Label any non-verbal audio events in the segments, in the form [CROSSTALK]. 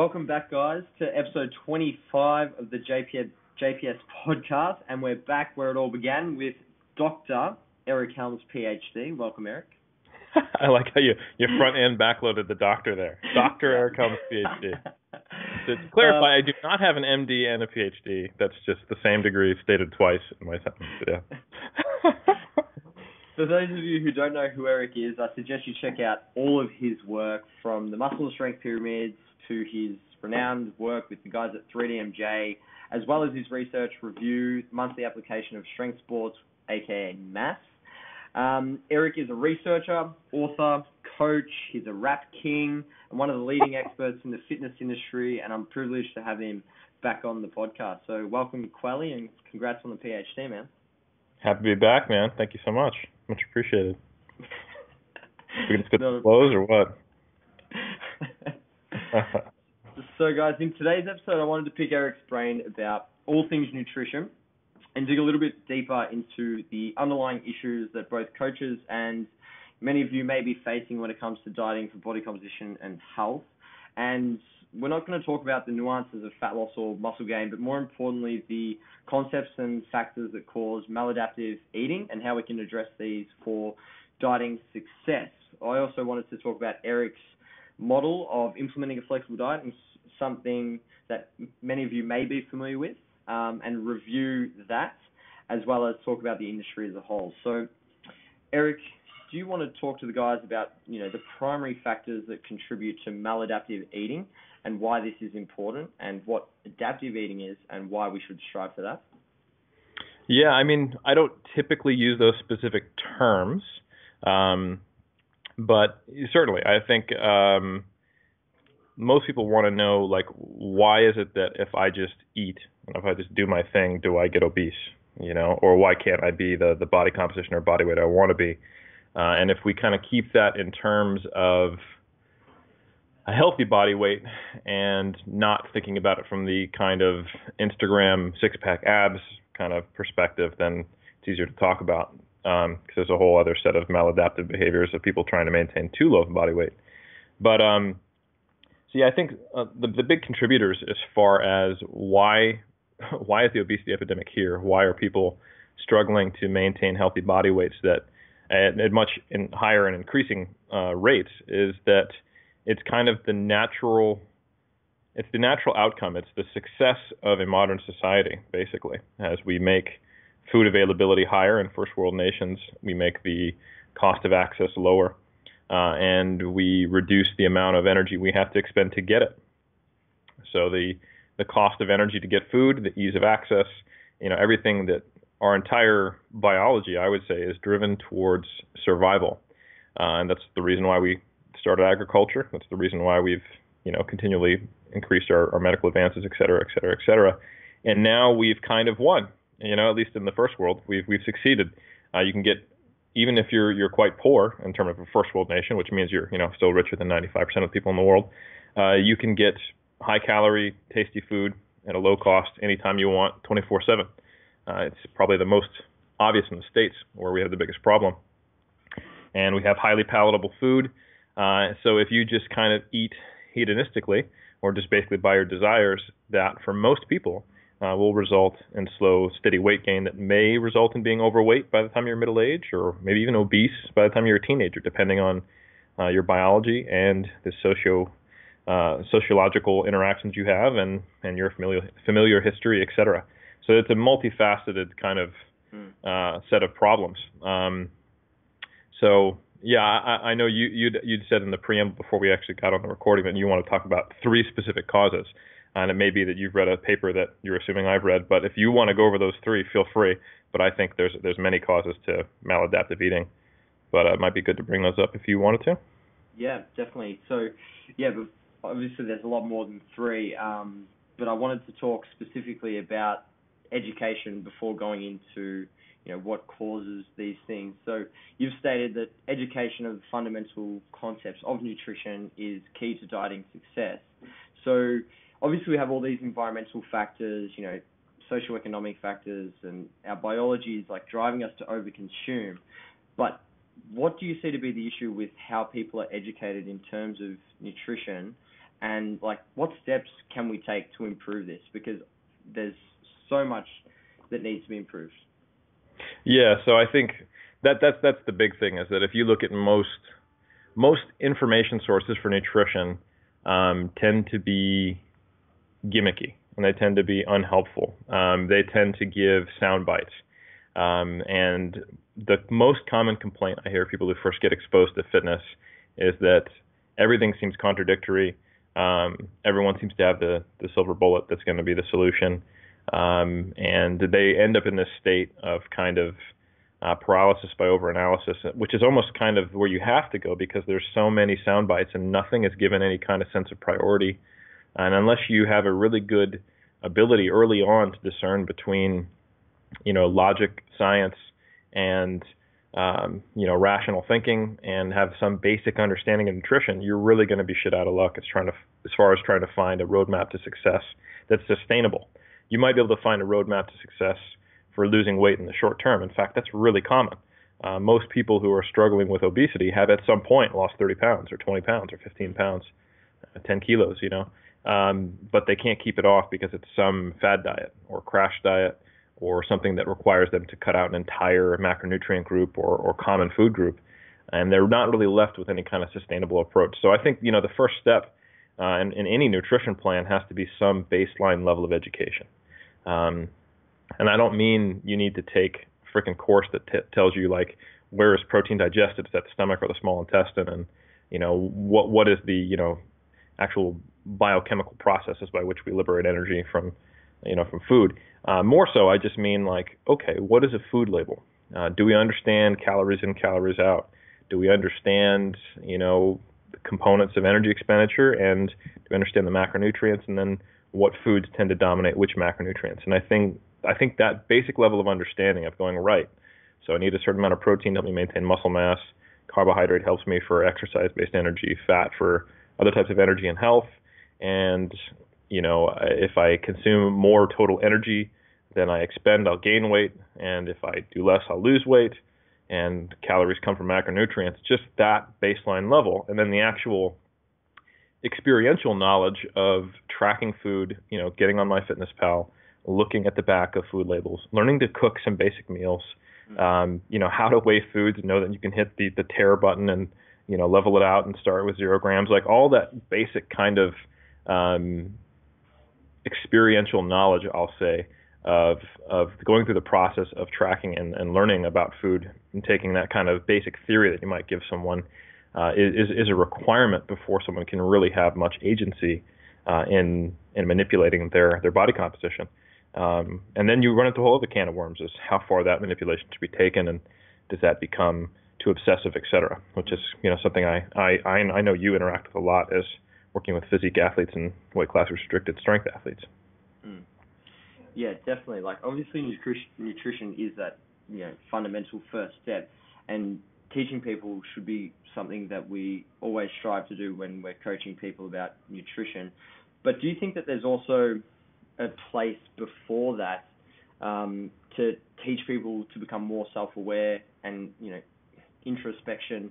Welcome back, guys, to episode 25 of the JPS, JPS podcast, and we're back where it all began with Dr. Eric Helms, PhD. Welcome, Eric. [LAUGHS] I like how you you front end backloaded the doctor there, Doctor Eric Helms, PhD. To [LAUGHS] clarify, um, I do not have an MD and a PhD. That's just the same degree stated twice in my sentence. Yeah. For those of you who don't know who Eric is, I suggest you check out all of his work from the muscle and strength pyramids to his renowned work with the guys at 3DMJ, as well as his research review, monthly application of strength sports, aka MASS. Um, Eric is a researcher, author, coach, he's a rap king, and one of the leading experts in the fitness industry, and I'm privileged to have him back on the podcast. So welcome, Quelly, and congrats on the PhD, man. Happy to be back, man. Thank you so much. Much appreciated. we can skip No. the close or what? [LAUGHS] so, guys, in today's episode, I wanted to pick Eric's brain about all things nutrition and dig a little bit deeper into the underlying issues that both coaches and many of you may be facing when it comes to dieting for body composition and health. And we're not going to talk about the nuances of fat loss or muscle gain, but more importantly, the concepts and factors that cause maladaptive eating and how we can address these for dieting success. I also wanted to talk about Eric's model of implementing a flexible diet and something that many of you may be familiar with, um, and review that, as well as talk about the industry as a whole. So, Eric, do you want to talk to the guys about you know the primary factors that contribute to maladaptive eating and why this is important, and what adaptive eating is, and why we should strive for that? Yeah, I mean, I don't typically use those specific terms, um, but certainly, I think um, most people want to know, like, why is it that if I just eat and if I just do my thing, do I get obese? You know, or why can't I be the the body composition or body weight I want to be? Uh, and if we kind of keep that in terms of a healthy body weight and not thinking about it from the kind of Instagram six pack abs kind of perspective, then it's easier to talk about because there's a whole other set of maladaptive behaviors of people trying to maintain too low of body weight. But um, yeah, I think uh, the the big contributors as far as why [LAUGHS] why is the obesity epidemic here? Why are people struggling to maintain healthy body weights that at, at much in higher and increasing uh, rates? Is that it's kind of the natural it's the natural outcome. It's the success of a modern society, basically. As we make food availability higher in first world nations, we make the cost of access lower, uh, and we reduce the amount of energy we have to expend to get it. So the the cost of energy to get food, the ease of access, you know, everything that our entire biology, I would say, is driven towards survival, uh, and that's the reason why we started agriculture. That's the reason why we've you know continually increased our, our medical advances, et cetera, et cetera, et cetera. And now we've kind of won. You know, at least in the first world, we've we've succeeded. Uh, you can get even if you're you're quite poor in terms of a first world nation, which means you're you know still richer than 95% of the people in the world. Uh, you can get high calorie, tasty food at a low cost anytime you want, 24/7. Uh, it's probably the most obvious in the states where we have the biggest problem. And we have highly palatable food. Uh, so if you just kind of eat hedonistically, or just basically by your desires, that for most people uh, will result in slow, steady weight gain that may result in being overweight by the time you're middle age, or maybe even obese by the time you're a teenager, depending on uh, your biology and the socio uh, sociological interactions you have and and your familiar familiar history, et cetera. So it's a multifaceted kind of uh, set of problems. Um, so yeah, I, I know you you'd, you'd said in the preamble before we actually got on the recording that you want to talk about three specific causes, and it may be that you've read a paper that you're assuming I've read. But if you want to go over those three, feel free. But I think there's there's many causes to maladaptive eating, but uh, it might be good to bring those up if you wanted to. Yeah, definitely. So, yeah, but obviously there's a lot more than three. Um, but I wanted to talk specifically about education before going into you know what causes these things. So you've stated that education of the fundamental concepts of nutrition is key to dieting success. So obviously we have all these environmental factors, you know, socioeconomic factors, and our biology is like driving us to overconsume. But what do you see to be the issue with how people are educated in terms of nutrition and like what steps can we take to improve this? Because there's so much that needs to be improved. Yeah, so I think that that's that's the big thing is that if you look at most most information sources for nutrition um, tend to be gimmicky and they tend to be unhelpful. Um, they tend to give sound bites. Um, and the most common complaint I hear people who first get exposed to fitness is that everything seems contradictory. Um, everyone seems to have the, the silver bullet that's going to be the solution. Um, and they end up in this state of kind of uh, paralysis by overanalysis, which is almost kind of where you have to go because there's so many sound bites and nothing is given any kind of sense of priority. And unless you have a really good ability early on to discern between, you know, logic, science, and um, you know, rational thinking and have some basic understanding of nutrition, you're really going to be shit out of luck as trying to, as far as trying to find a roadmap to success that's sustainable. You might be able to find a roadmap to success for losing weight in the short term. In fact, that's really common. Uh, most people who are struggling with obesity have at some point lost 30 pounds or 20 pounds or 15 pounds, uh, 10 kilos, you know, um, but they can't keep it off because it's some fad diet or crash diet or something that requires them to cut out an entire macronutrient group or, or common food group, and they're not really left with any kind of sustainable approach. So I think you know the first step uh, in, in any nutrition plan has to be some baseline level of education. Um, and I don't mean you need to take a freaking course that t- tells you like where is protein digested, is that the stomach or the small intestine, and you know what what is the you know actual biochemical processes by which we liberate energy from you know from food. Uh, more so, I just mean like, okay, what is a food label? Uh, do we understand calories in, calories out? Do we understand, you know, the components of energy expenditure, and do we understand the macronutrients, and then what foods tend to dominate which macronutrients? And I think I think that basic level of understanding of going right. So I need a certain amount of protein to help me maintain muscle mass. Carbohydrate helps me for exercise-based energy. Fat for other types of energy and health. And you know, if I consume more total energy than I expend, I'll gain weight, and if I do less, I'll lose weight. And calories come from macronutrients, just that baseline level, and then the actual experiential knowledge of tracking food, you know, getting on MyFitnessPal, looking at the back of food labels, learning to cook some basic meals, mm-hmm. um, you know, how to weigh foods and know that you can hit the the tare button and you know level it out and start with zero grams, like all that basic kind of um, experiential knowledge, I'll say, of of going through the process of tracking and, and learning about food and taking that kind of basic theory that you might give someone uh, is is a requirement before someone can really have much agency uh, in in manipulating their their body composition. Um, and then you run into a whole other can of worms: is how far that manipulation should be taken, and does that become too obsessive, et cetera? Which is you know something I I I know you interact with a lot as working with physique athletes and weight class restricted strength athletes. Mm. Yeah, definitely. Like obviously, nutrition nutrition is that you know fundamental first step, and teaching people should be something that we always strive to do when we're coaching people about nutrition. But do you think that there's also a place before that um, to teach people to become more self-aware and you know introspection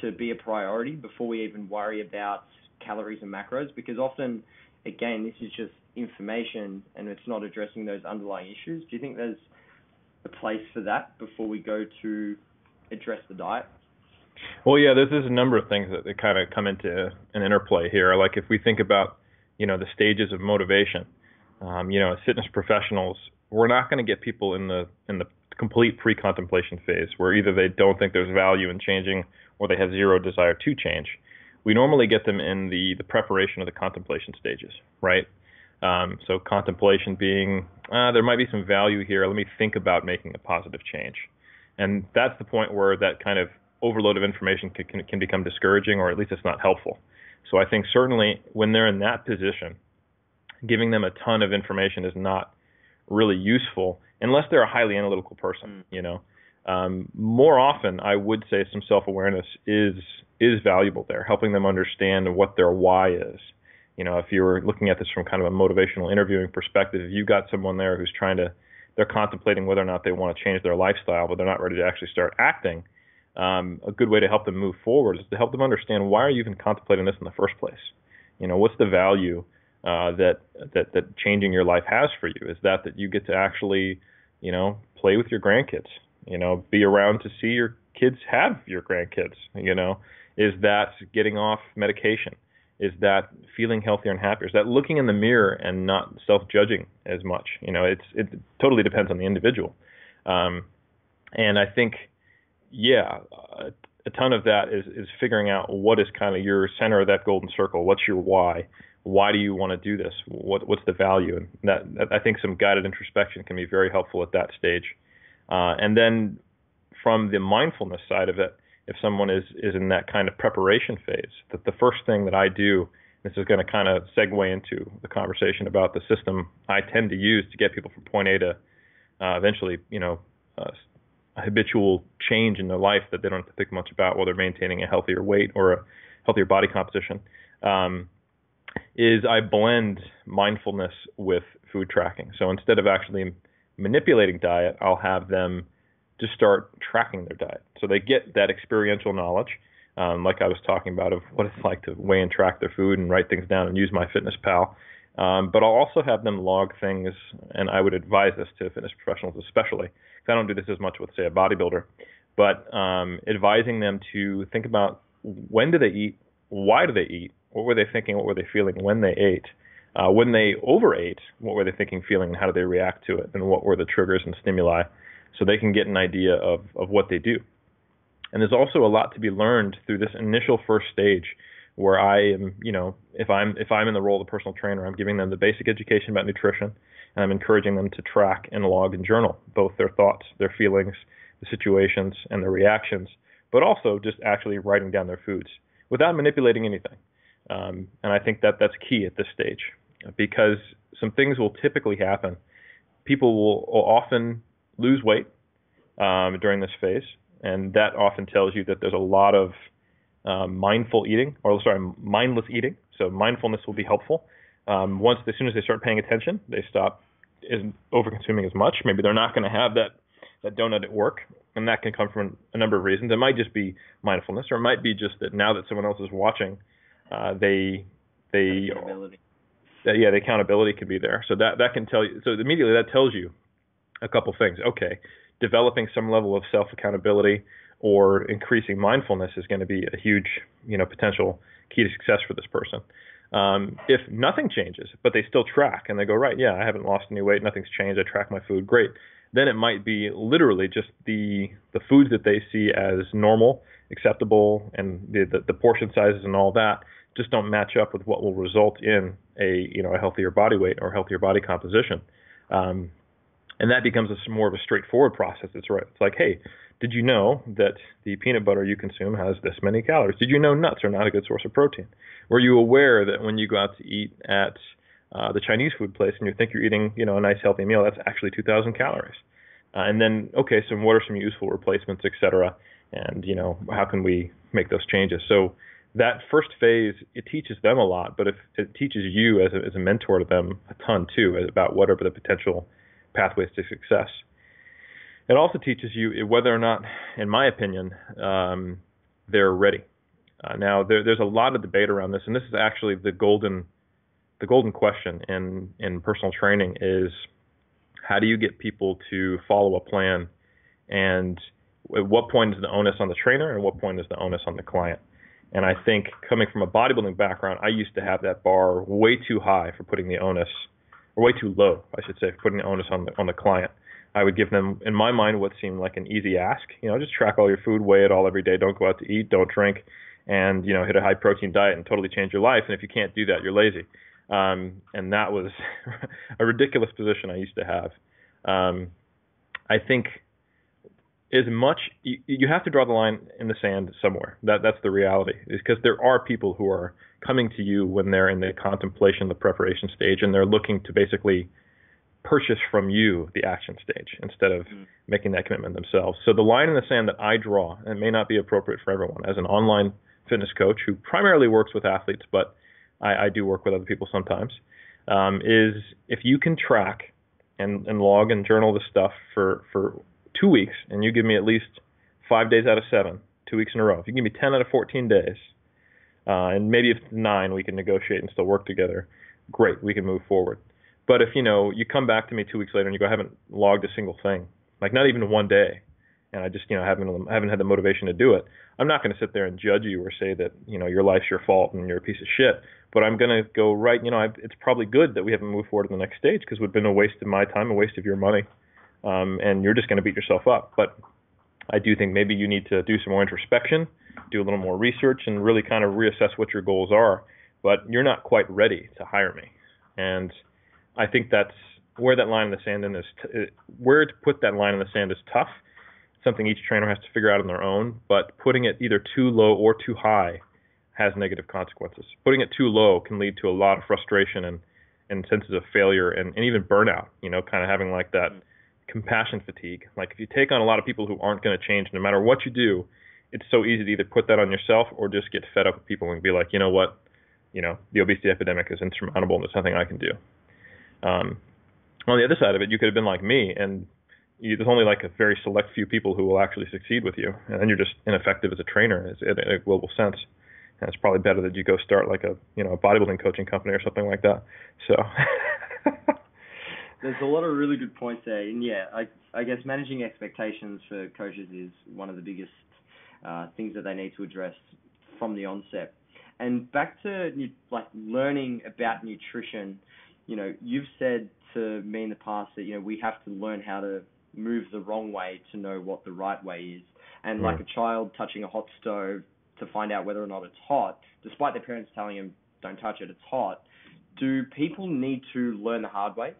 to be a priority before we even worry about calories and macros because often, again, this is just information and it's not addressing those underlying issues. Do you think there's a place for that before we go to address the diet? Well, yeah, there's, there's a number of things that, that kind of come into an interplay here. Like if we think about, you know, the stages of motivation, um, you know, as fitness professionals, we're not going to get people in the in the complete pre-contemplation phase where either they don't think there's value in changing or they have zero desire to change we normally get them in the, the preparation of the contemplation stages, right? Um, so contemplation being, uh, there might be some value here. Let me think about making a positive change. And that's the point where that kind of overload of information can, can, can become discouraging, or at least it's not helpful. So I think certainly when they're in that position, giving them a ton of information is not really useful unless they're a highly analytical person, mm. you know. Um, more often, I would say some self-awareness is is valuable there, helping them understand what their why is. You know, if you were looking at this from kind of a motivational interviewing perspective, if you've got someone there who's trying to, they're contemplating whether or not they want to change their lifestyle, but they're not ready to actually start acting. Um, a good way to help them move forward is to help them understand why are you even contemplating this in the first place. You know, what's the value uh, that that that changing your life has for you? Is that that you get to actually, you know, play with your grandkids? You know, be around to see your kids have your grandkids. You know, is that getting off medication? Is that feeling healthier and happier? Is that looking in the mirror and not self-judging as much? You know, it's it totally depends on the individual. Um, and I think, yeah, a, a ton of that is is figuring out what is kind of your center of that golden circle. What's your why? Why do you want to do this? What what's the value? And that, I think some guided introspection can be very helpful at that stage. Uh, and then from the mindfulness side of it, if someone is is in that kind of preparation phase, that the first thing that I do, this is going to kind of segue into the conversation about the system I tend to use to get people from point A to uh, eventually, you know, uh, a habitual change in their life that they don't have to think much about while they're maintaining a healthier weight or a healthier body composition. Um, is I blend mindfulness with food tracking. So instead of actually manipulating diet, I'll have them just start tracking their diet. So they get that experiential knowledge, um, like I was talking about, of what it's like to weigh and track their food and write things down and use my MyFitnessPal. Um, but I'll also have them log things, and I would advise this to fitness professionals especially, because I don't do this as much with, say, a bodybuilder, but um, advising them to think about when do they eat, why do they eat, what were they thinking, what were they feeling when they ate, uh, when they overate, what were they thinking, feeling, and how did they react to it, and what were the triggers and stimuli so they can get an idea of, of what they do. And there's also a lot to be learned through this initial first stage where I am, you know, if I'm if I'm in the role of a personal trainer, I'm giving them the basic education about nutrition and I'm encouraging them to track and log and journal both their thoughts, their feelings, the situations and their reactions, but also just actually writing down their foods without manipulating anything. Um, and I think that that's key at this stage because some things will typically happen. People will, will often lose weight um, during this phase, and that often tells you that there's a lot of um, mindful eating, or sorry, mindless eating. So mindfulness will be helpful. Um, once, as soon as they start paying attention, they stop over consuming as much. Maybe they're not going to have that that donut at work, and that can come from a number of reasons. It might just be mindfulness, or it might be just that now that someone else is watching, uh, they they yeah, the accountability can be there. So that that can tell you. So immediately that tells you a couple things. Okay, developing some level of self accountability or increasing mindfulness is going to be a huge, you know, potential key to success for this person. Um, if nothing changes, but they still track and they go, right, yeah, I haven't lost any weight, nothing's changed, I track my food, great. Then it might be literally just the the foods that they see as normal, acceptable, and the, the, the portion sizes and all that just don't match up with what will result in a you know a healthier body weight or healthier body composition. Um, and that becomes a more of a straightforward process. It's right. It's like, hey, did you know that the peanut butter you consume has this many calories? Did you know nuts are not a good source of protein? Were you aware that when you go out to eat at uh, the Chinese food place and you think you're eating, you know, a nice healthy meal, that's actually 2,000 calories? Uh, and then, okay, so what are some useful replacements, et cetera? And you know, how can we make those changes? So that first phase, it teaches them a lot, but if it teaches you as a, as a mentor to them a ton too about whatever the potential pathways to success. It also teaches you whether or not, in my opinion, um, they're ready. Uh, now, there, there's a lot of debate around this, and this is actually the golden, the golden question in in personal training is how do you get people to follow a plan, and at what point is the onus on the trainer, and what point is the onus on the client? And I think coming from a bodybuilding background, I used to have that bar way too high for putting the onus or way too low, I should say, putting the onus on the on the client. I would give them, in my mind, what seemed like an easy ask. You know, just track all your food, weigh it all every day. Don't go out to eat, don't drink, and you know, hit a high protein diet and totally change your life. And if you can't do that, you're lazy. Um, and that was [LAUGHS] a ridiculous position I used to have. Um, I think as much you, you have to draw the line in the sand somewhere. That that's the reality. Is because there are people who are coming to you when they're in the contemplation, the preparation stage, and they're looking to basically purchase from you the action stage instead of mm-hmm. making that commitment themselves. So the line in the sand that I draw, and may not be appropriate for everyone, as an online fitness coach who primarily works with athletes, but I, I do work with other people sometimes, um, is if you can track and, and log and journal the stuff for, for two weeks, and you give me at least five days out of seven, two weeks in a row. If you give me 10 out of 14 days, uh, and maybe if nine, we can negotiate and still work together. Great, we can move forward. But if you know you come back to me two weeks later and you go, I haven't logged a single thing, like not even one day, and I just you know haven't haven't had the motivation to do it, I'm not going to sit there and judge you or say that you know your life's your fault and you're a piece of shit. But I'm going to go right. You know, I've, it's probably good that we haven't moved forward to the next stage because it would have been a waste of my time, a waste of your money, um, and you're just going to beat yourself up. But I do think maybe you need to do some more introspection, do a little more research, and really kind of reassess what your goals are. But you're not quite ready to hire me, and I think that's where that line in the sand is. T- where to put that line in the sand is tough. Something each trainer has to figure out on their own. But putting it either too low or too high has negative consequences. Putting it too low can lead to a lot of frustration and and senses of failure and, and even burnout. You know, kind of having like that compassion fatigue. Like if you take on a lot of people who aren't going to change, no matter what you do, it's so easy to either put that on yourself or just get fed up with people and be like, you know what, you know, the obesity epidemic is insurmountable and there's nothing I can do. Um, on the other side of it, you could have been like me, and you, there's only like a very select few people who will actually succeed with you, and then you're just ineffective as a trainer in a global sense. And it's probably better that you go start like a you know a bodybuilding coaching company or something like that. So. [LAUGHS] There's a lot of really good points there, and yeah, I I guess managing expectations for coaches is one of the biggest uh, things that they need to address from the onset. And back to like learning about nutrition, you know, you've said to me in the past that you know we have to learn how to move the wrong way to know what the right way is. And like a child touching a hot stove to find out whether or not it's hot, despite their parents telling them don't touch it, it's hot. Do people need to learn the hard way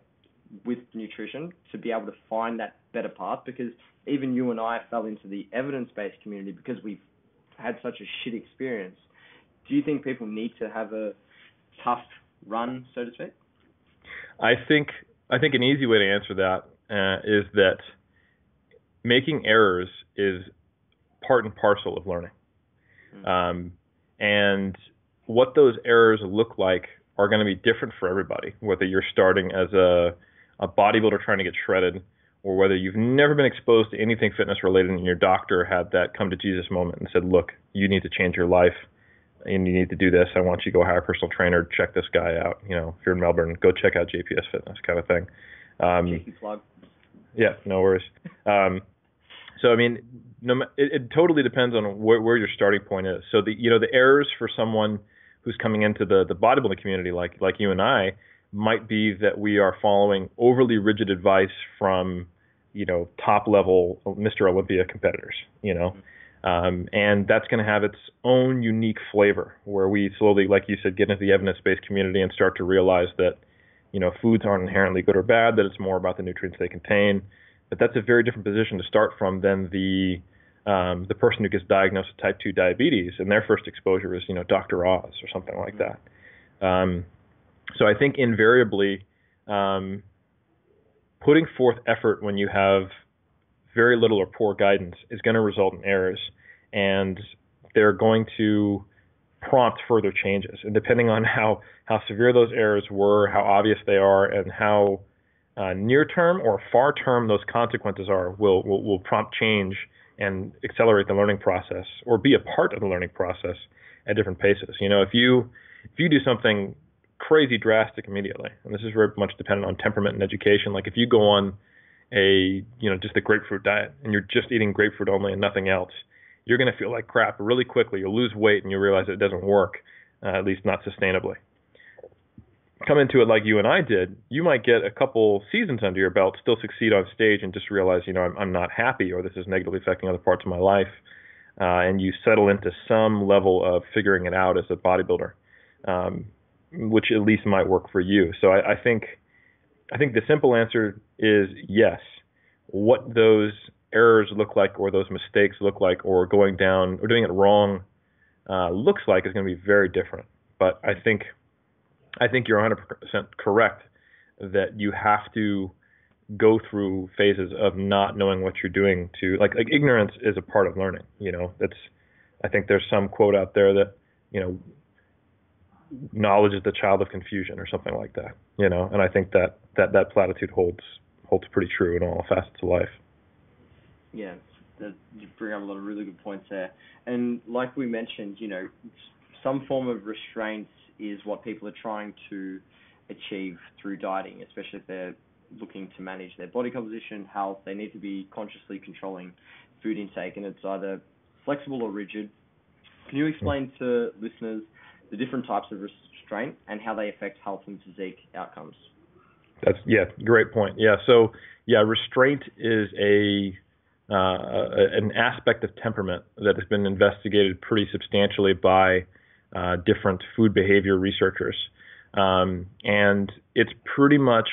with nutrition to be able to find that better path? Because even you and I fell into the evidence-based community because we've had such a shit experience. Do you think people need to have a tough run, so to speak? I think I think an easy way to answer that uh, is that making errors is part and parcel of learning, mm-hmm. um, and what those errors look like are going to be different for everybody. Whether you're starting as a a bodybuilder trying to get shredded, or whether you've never been exposed to anything fitness related and your doctor had that come to Jesus moment and said, "Look, you need to change your life." and you need to do this. I want you to go hire a personal trainer. Check this guy out. You know, if you're in Melbourne, go check out JPS Fitness, kind of thing. Um, plug. Yeah, no worries. Um, so I mean, no, it, it totally depends on where, where your starting point is. So the you know the errors for someone who's coming into the the bodybuilding community, like like you and I, might be that we are following overly rigid advice from you know top level Mr. Olympia competitors. You know. Um, and that's going to have its own unique flavor where we slowly, like you said, get into the evidence based community and start to realize that, you know, foods aren't inherently good or bad, that it's more about the nutrients they contain. But that's a very different position to start from than the um, the person who gets diagnosed with type 2 diabetes and their first exposure is, you know, Dr. Oz or something like that. Um, so I think invariably um, putting forth effort when you have very little or poor guidance is going to result in errors, and they're going to prompt further changes. And depending on how how severe those errors were, how obvious they are, and how uh, near term or far term those consequences are, will, will will prompt change and accelerate the learning process, or be a part of the learning process at different paces. You know, if you if you do something crazy drastic immediately, and this is very much dependent on temperament and education. Like if you go on a you know just a grapefruit diet and you're just eating grapefruit only and nothing else, you're going to feel like crap really quickly. You'll lose weight and you'll realize it doesn't work, uh, at least not sustainably. Come into it like you and I did, you might get a couple seasons under your belt, still succeed on stage, and just realize, you know, I'm, I'm not happy or this is negatively affecting other parts of my life, uh, and you settle into some level of figuring it out as a bodybuilder, um, which at least might work for you. So I, I think I think the simple answer is yes. What those errors look like, or those mistakes look like, or going down or doing it wrong uh, looks like is going to be very different. But I think I think you're 100% correct that you have to go through phases of not knowing what you're doing to like like ignorance is a part of learning. You know, that's I think there's some quote out there that you know knowledge is the child of confusion or something like that. You know, and I think that that that platitude holds holds pretty true in all facets of life. Yeah, that, you bring up a lot of really good points there. And like we mentioned, you know, some form of restraint is what people are trying to achieve through dieting, especially if they're looking to manage their body composition, health. They need to be consciously controlling food intake, and it's either flexible or rigid. Can you explain to listeners the different types of restraint and how they affect health and physique outcomes? That's yeah, great point. Yeah, so yeah, restraint is a uh, an aspect of temperament that has been investigated pretty substantially by uh, different food behavior researchers, um, and it's pretty much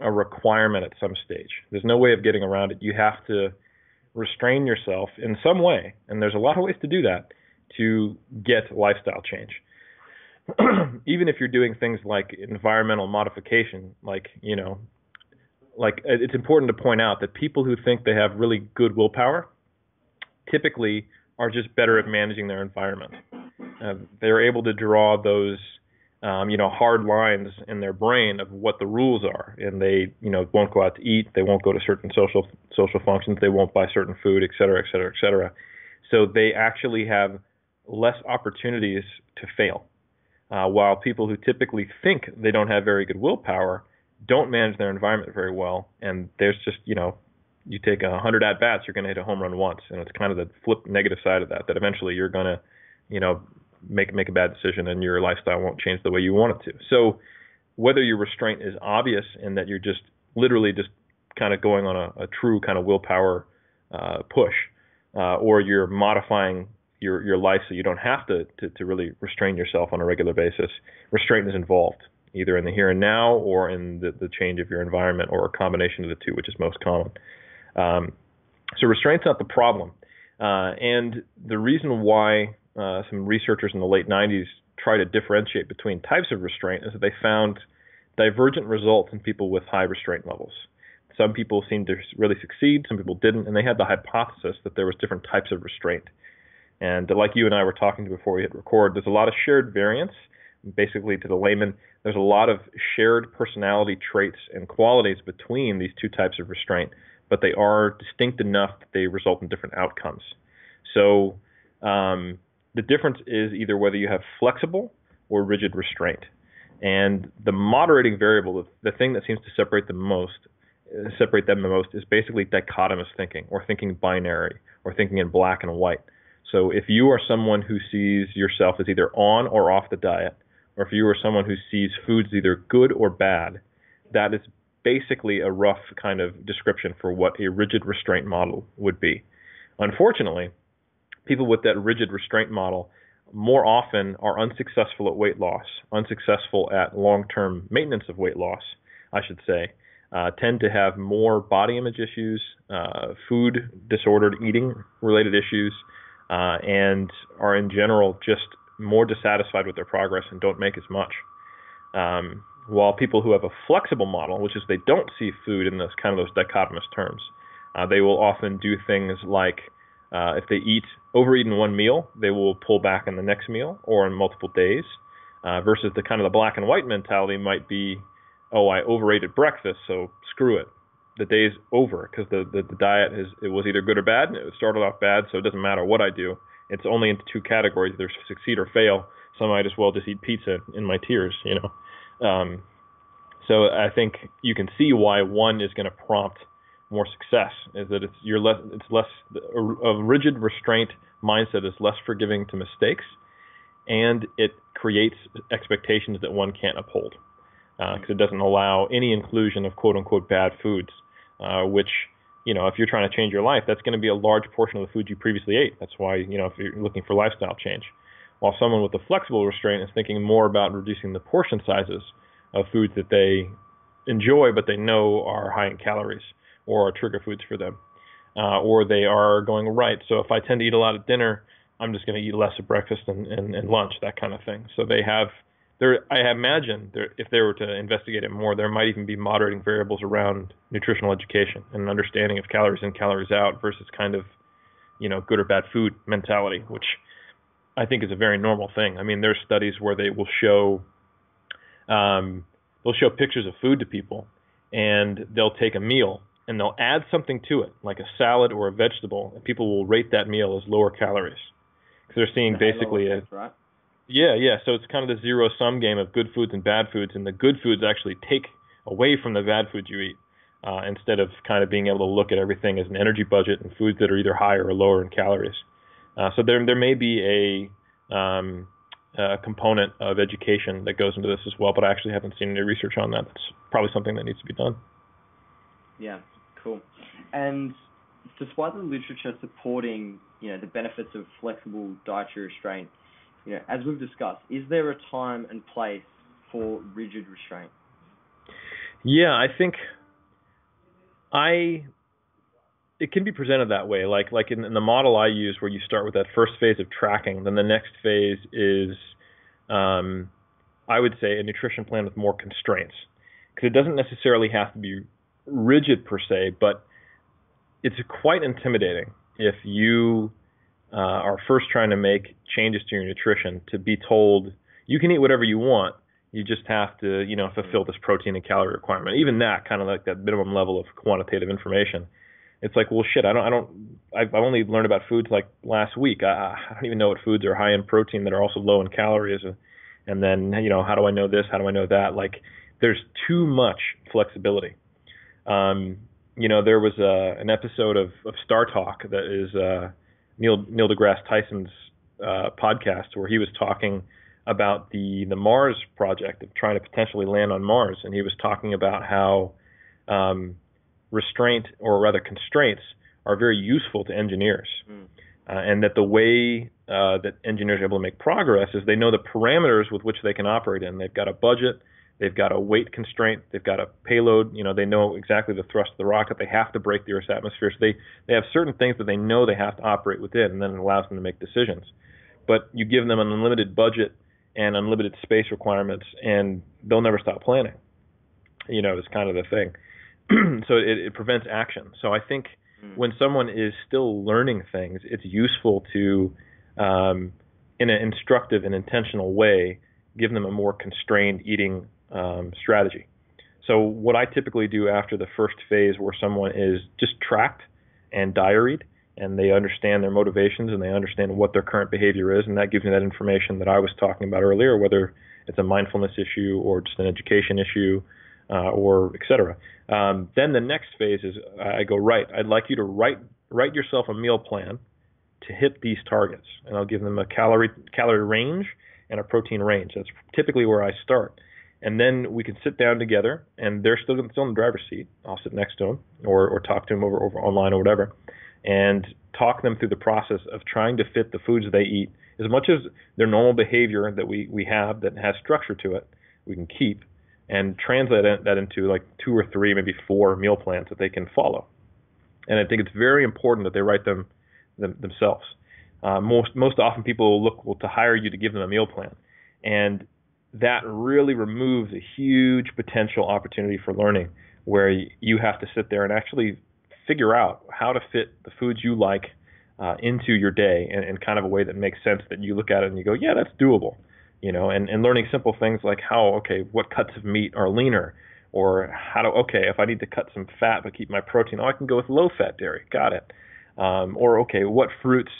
a requirement at some stage. There's no way of getting around it. You have to restrain yourself in some way, and there's a lot of ways to do that to get lifestyle change. [CLEARS THROAT] Even if you're doing things like environmental modification, like you know, like it's important to point out that people who think they have really good willpower typically are just better at managing their environment. Uh, they're able to draw those um, you know, hard lines in their brain of what the rules are, and they, you know, won't go out to eat, they won't go to certain social social functions, they won't buy certain food, et cetera, et cetera, et cetera. So they actually have less opportunities to fail. Uh, while people who typically think they don't have very good willpower don't manage their environment very well, and there's just, you know, you take a hundred at bats, you're going to hit a home run once, and it's kind of the flip negative side of that. That eventually you're going to, you know, make make a bad decision and your lifestyle won't change the way you want it to. So whether your restraint is obvious and that you're just literally just kind of going on a, a true kind of willpower uh, push, uh, or you're modifying your your life so you don't have to, to to really restrain yourself on a regular basis. Restraint is involved either in the here and now or in the, the change of your environment or a combination of the two, which is most common. Um, so restraint's not the problem. Uh, and the reason why uh, some researchers in the late 90s try to differentiate between types of restraint is that they found divergent results in people with high restraint levels. Some people seemed to really succeed, some people didn't, and they had the hypothesis that there was different types of restraint. And like you and I were talking before we hit record, there's a lot of shared variance. Basically, to the layman, there's a lot of shared personality traits and qualities between these two types of restraint, but they are distinct enough that they result in different outcomes. So, um, the difference is either whether you have flexible or rigid restraint. And the moderating variable, the thing that seems to separate the most, separate them the most, is basically dichotomous thinking, or thinking binary, or thinking in black and white. So if you are someone who sees yourself as either on or off the diet, or if you are someone who sees foods either good or bad, that is basically a rough kind of description for what a rigid restraint model would be. Unfortunately, people with that rigid restraint model more often are unsuccessful at weight loss, unsuccessful at long-term maintenance of weight loss, I should say, uh, tend to have more body image issues, uh, food disordered eating related issues, uh, and are in general just more dissatisfied with their progress and don't make as much. Um, while people who have a flexible model, which is they don't see food in those kind of those dichotomous terms, uh, they will often do things like uh, if they eat overeat in one meal, they will pull back in the next meal or in multiple days. Uh, versus the kind of the black and white mentality might be, oh, I overate at breakfast, so screw it. The day's over because the, the the diet is it was either good or bad. It started off bad, so it doesn't matter what I do. It's only into two categories: either succeed or fail. So I might as well just eat pizza in my tears, you know. Um, so I think you can see why one is going to prompt more success is that it's you're less it's less a, rigid restraint mindset is less forgiving to mistakes and it creates expectations that one can't uphold because uh, it doesn't allow any inclusion of quote unquote bad foods uh, which you know if you're trying to change your life that's going to be a large portion of the food you previously ate that's why you know if you're looking for lifestyle change while someone with a flexible restraint is thinking more about reducing the portion sizes of foods that they enjoy but they know are high in calories or are trigger foods for them, uh, or they are going right. So if I tend to eat a lot at dinner, I'm just going to eat less at breakfast and, and, and lunch, that kind of thing. So they have there. I imagine there, if they were to investigate it more, there might even be moderating variables around nutritional education and an understanding of calories in, calories out versus kind of you know good or bad food mentality, which I think is a very normal thing. I mean, there's studies where they will show um, they'll show pictures of food to people, and they'll take a meal and they'll add something to it, like a salad or a vegetable, and people will rate that meal as lower calories because they're seeing basically a right? Yeah, yeah. So it's kind of the zero sum game of good foods and bad foods, and the good foods actually take away from the bad foods you eat. Uh, instead of kind of being able to look at everything as an energy budget and foods that are either higher or lower in calories. Uh, so there there may be a um, uh, component of education that goes into this as well, but I actually haven't seen any research on that. That's probably something that needs to be done. Yeah, cool. And despite the literature supporting, you know, the benefits of flexible dietary restraint, you know, as we've discussed, is there a time and place for rigid restraint? Yeah, I think I it can be presented that way. Like like in, in, the model I use, where you start with that first phase of tracking, then the next phase is, um, I would say, a nutrition plan with more constraints, because it doesn't necessarily have to be rigid per se, but it's quite intimidating if you uh, are first trying to make changes to your nutrition to be told you can eat whatever you want. You just have to, you know, fulfill this protein and calorie requirement. Even that, kind of like that minimum level of quantitative information it's like, well, shit, I don't, I don't, I've only learned about foods like last week. I, I don't even know what foods are high in protein that are also low in calories, and then you know, how do I know this? How do I know that? Like, there's too much flexibility. Um, you know, there was a, an episode of, of StarTalk that is uh, Neil Neil deGrasse Tyson's uh, podcast where he was talking about the the Mars project of trying to potentially land on Mars, and he was talking about how um, restraint or rather constraints are very useful to engineers. Mm. Uh, and that the way uh, that engineers are able to make progress is they know the parameters with which they can operate in. They've got a budget, they've got a weight constraint, they've got a payload. You know, they know exactly the thrust of the rocket. They have to break the Earth's atmosphere. So they they have certain things that they know they have to operate within, and then it allows them to make decisions. But you give them an unlimited budget and unlimited space requirements, and they'll never stop planning. You know, it's kind of the thing. [CLEARS THROAT] so it, it, prevents action. So I think mm. when someone is still learning things, it's useful to, um, in an instructive and intentional way, give them a more constrained eating um, strategy. So what I typically do after the first phase, where someone is just tracked and diaried, and they understand their motivations and they understand what their current behavior is, and that gives me that information that I was talking about earlier, whether it's a mindfulness issue or just an education issue uh, or etc. Um, then the next phase is I go right. I'd like you to write write yourself a meal plan to hit these targets, and I'll give them a calorie calorie range and a protein range. That's typically where I start. And then we can sit down together, and they're still, still in the driver's seat. I'll sit next to them, or, or talk to them over, over online or whatever, and talk them through the process of trying to fit the foods they eat as much as their normal behavior that we, we have that has structure to it, we can keep, and translate that into like two or three, maybe four meal plans that they can follow. And I think it's very important that they write them, them themselves. Uh, most most often people will look to hire you to give them a meal plan, and that really removes a huge potential opportunity for learning, where you have to sit there and actually figure out how to fit the foods you like uh, into your day in, in kind of a way that makes sense. That you look at it and you go, yeah, that's doable you know, and, and learning simple things like how, okay, what cuts of meat are leaner, or how to, okay, if I need to cut some fat but keep my protein, oh, I can go with low fat dairy, got it. Um, or, okay, what fruits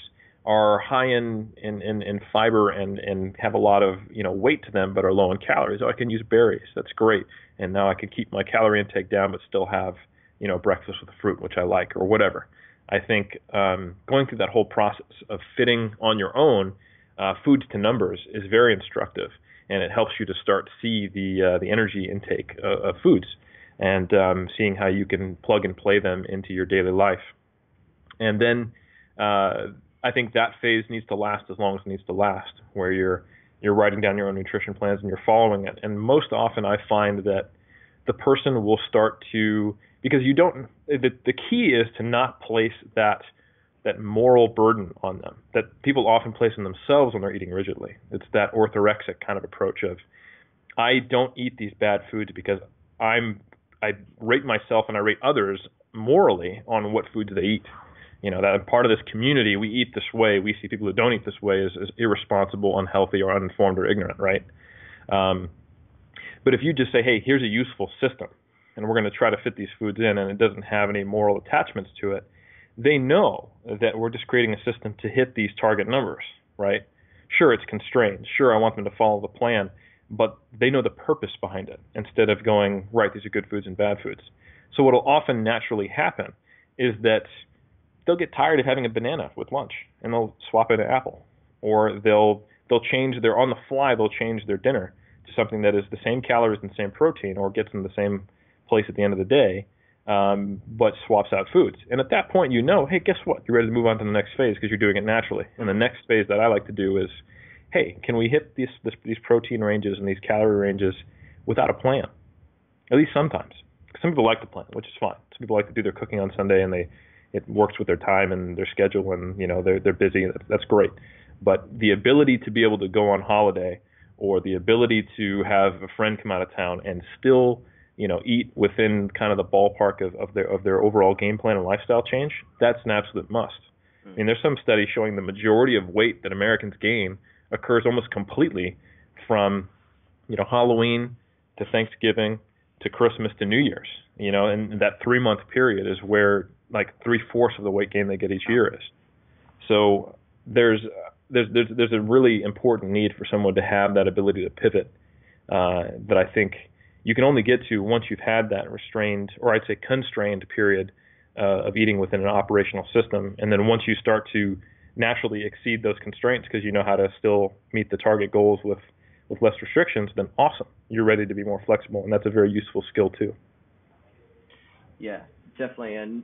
are high in, in, in, in fiber and, and have a lot of, you know, weight to them but are low in calories, oh, I can use berries, that's great. And now I can keep my calorie intake down but still have, you know, breakfast with a fruit, which I like, or whatever. I think um, going through that whole process of fitting on your own uh, foods to numbers is very instructive, and it helps you to start to see the uh, the energy intake of, of foods and um, seeing how you can plug and play them into your daily life. And then uh, I think that phase needs to last as long as it needs to last, where you're you're writing down your own nutrition plans and you're following it. And most often, I find that the person will start to because you don't. The, the key is to not place that that moral burden on them that people often place on themselves when they're eating rigidly. It's that orthorexic kind of approach of I don't eat these bad foods because I'm I rate myself and I rate others morally on what foods they eat. You know, that part of this community, we eat this way. We see people who don't eat this way as, as irresponsible, unhealthy, or uninformed or ignorant, right? Um, but if you just say, hey, here's a useful system, and we're going to try to fit these foods in, and it doesn't have any moral attachments to it, they know that we're just creating a system to hit these target numbers, right? Sure, it's constrained. Sure, I want them to follow the plan, but they know the purpose behind it instead of going, right, these are good foods and bad foods. So what will often naturally happen is that they'll get tired of having a banana with lunch and they'll swap it an apple. Or they'll they'll change their on the fly they'll change their dinner to something that is the same calories and same protein or gets them the same place at the end of the day um, but swaps out foods. And at that point, you know, hey, guess what? You're ready to move on to the next phase because you're doing it naturally. And the next phase that I like to do is, hey, can we hit these this, these protein ranges and these calorie ranges without a plan? At least sometimes. Some people like to plan, which is fine. Some people like to do their cooking on Sunday and they it works with their time and their schedule and you know they're they're busy. That's great. But the ability to be able to go on holiday or the ability to have a friend come out of town and still you know, eat within kind of the ballpark of, of their of their overall game plan and lifestyle change, that's an absolute must. Mm. I mean, there's some studies showing the majority of weight that Americans gain occurs almost completely from, you know, Halloween to Thanksgiving to Christmas to New Year's. You know, and that three month period is where like three fourths of the weight gain they get each year is. So there's there's there's there's a really important need for someone to have that ability to pivot uh, that I think you can only get to once you've had that restrained, or I'd say constrained period uh, of eating within an operational system. And then once you start to naturally exceed those constraints because you know how to still meet the target goals with, with less restrictions, then awesome. You're ready to be more flexible. And that's a very useful skill, too. Yeah, definitely. And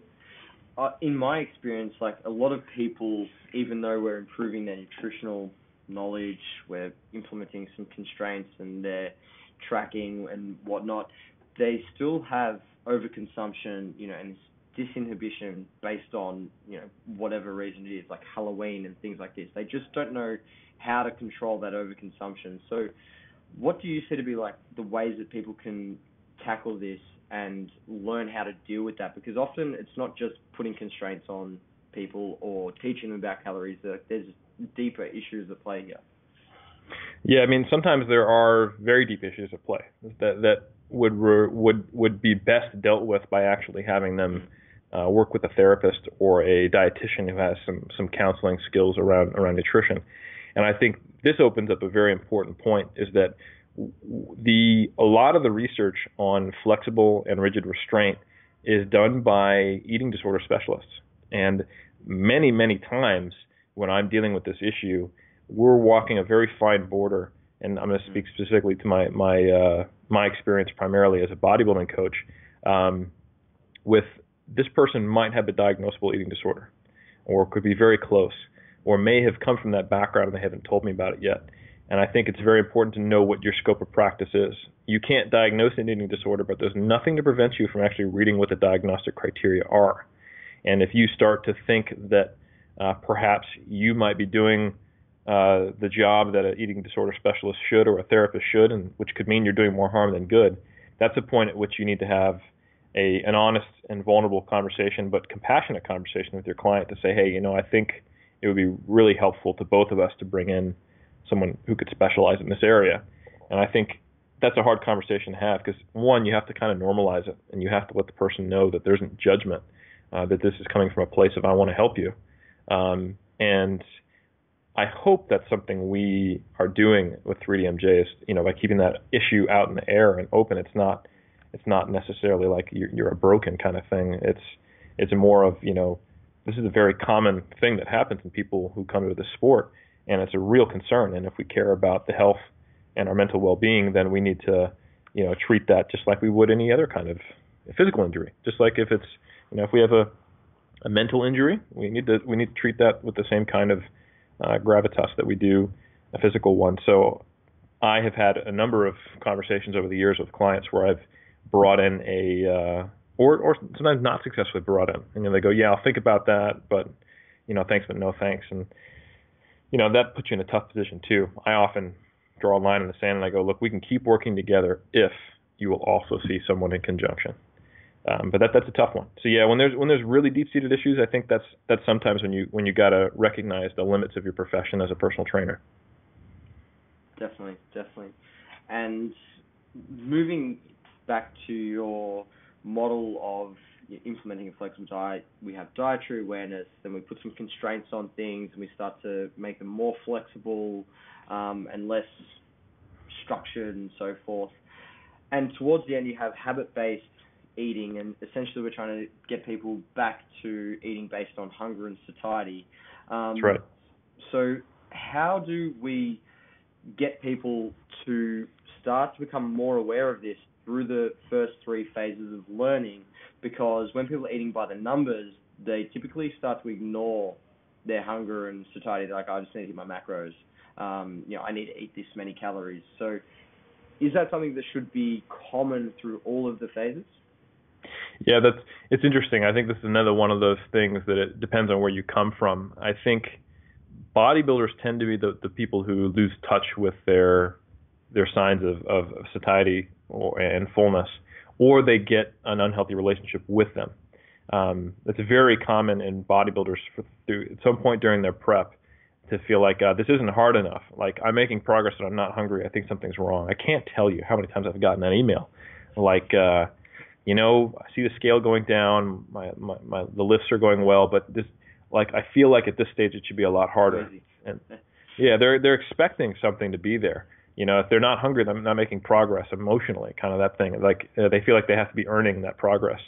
in my experience, like a lot of people, even though we're improving their nutritional knowledge, we're implementing some constraints and they're tracking and whatnot, they still have overconsumption, you know, and disinhibition based on, you know, whatever reason it is, like Halloween and things like this. They just don't know how to control that overconsumption. So, what do you see to be like the ways that people can tackle this and learn how to deal with that? Because often it's not just putting constraints on people or teaching them about calories. There's deeper issues at play here. Yeah, I mean sometimes there are very deep issues at play that that would would would be best dealt with by actually having them uh, work with a therapist or a dietitian who has some some counseling skills around around nutrition. And I think this opens up a very important point is that the a lot of the research on flexible and rigid restraint is done by eating disorder specialists. And many many times when I'm dealing with this issue, we're walking a very fine border, and I'm going to speak specifically to my my uh, my experience primarily as a bodybuilding coach. Um, with this person might have a diagnosable eating disorder, or could be very close, or may have come from that background and they haven't told me about it yet. And I think it's very important to know what your scope of practice is. You can't diagnose an eating disorder, but there's nothing to prevent you from actually reading what the diagnostic criteria are. And if you start to think that uh, perhaps you might be doing uh, the job that an eating disorder specialist should or a therapist should, and which could mean you're doing more harm than good. That's a point at which you need to have a an honest and vulnerable conversation, but compassionate conversation with your client to say, hey, you know, I think it would be really helpful to both of us to bring in someone who could specialize in this area. And I think that's a hard conversation to have because one, you have to kind of normalize it, and you have to let the person know that there isn't judgment, uh, that this is coming from a place of I want to help you, um, and I hope that's something we are doing with 3DMJ is you know by keeping that issue out in the air and open. It's not it's not necessarily like you're, you're a broken kind of thing. It's it's more of you know this is a very common thing that happens in people who come to the sport, and it's a real concern. And if we care about the health and our mental well-being, then we need to you know treat that just like we would any other kind of physical injury. Just like if it's you know if we have a a mental injury, we need to we need to treat that with the same kind of uh, gravitas that we do a physical one. So I have had a number of conversations over the years with clients where I've brought in a uh, or or sometimes not successfully brought in, and you know, they go, yeah, I'll think about that, but you know, thanks but no thanks, and you know that puts you in a tough position too. I often draw a line in the sand and I go, look, we can keep working together if you will also see someone in conjunction. Um, but that that's a tough one. So yeah, when there's when there's really deep seated issues, I think that's that's sometimes when you when you gotta recognize the limits of your profession as a personal trainer. Definitely, definitely. And moving back to your model of implementing a flexible diet, we have dietary awareness, then we put some constraints on things, and we start to make them more flexible um, and less structured and so forth. And towards the end, you have habit-based eating, and essentially we're trying to get people back to eating based on hunger and satiety. Um, That's right. So, how do we get people to start to become more aware of this through the first three phases of learning? Because when people are eating by the numbers, they typically start to ignore their hunger and satiety. They're like, I just need to hit my macros. Um, you know, I need to eat this many calories. So, is that something that should be common through all of the phases? Yeah, that's it's interesting. I think this is another one of those things that it depends on where you come from. I think bodybuilders tend to be the, the people who lose touch with their their signs of, of satiety or, and fullness, or they get an unhealthy relationship with them. Um, it's very common in bodybuilders for, through, at some point during their prep to feel like uh, this isn't hard enough. Like I'm making progress and I'm not hungry. I think something's wrong. I can't tell you how many times I've gotten that email, like, uh, you know, I see the scale going down. My, my my the lifts are going well, but this like I feel like at this stage it should be a lot harder. And yeah, they're they're expecting something to be there. You know, if they're not hungry, they're not making progress emotionally. Kind of that thing. Like uh, they feel like they have to be earning that progress,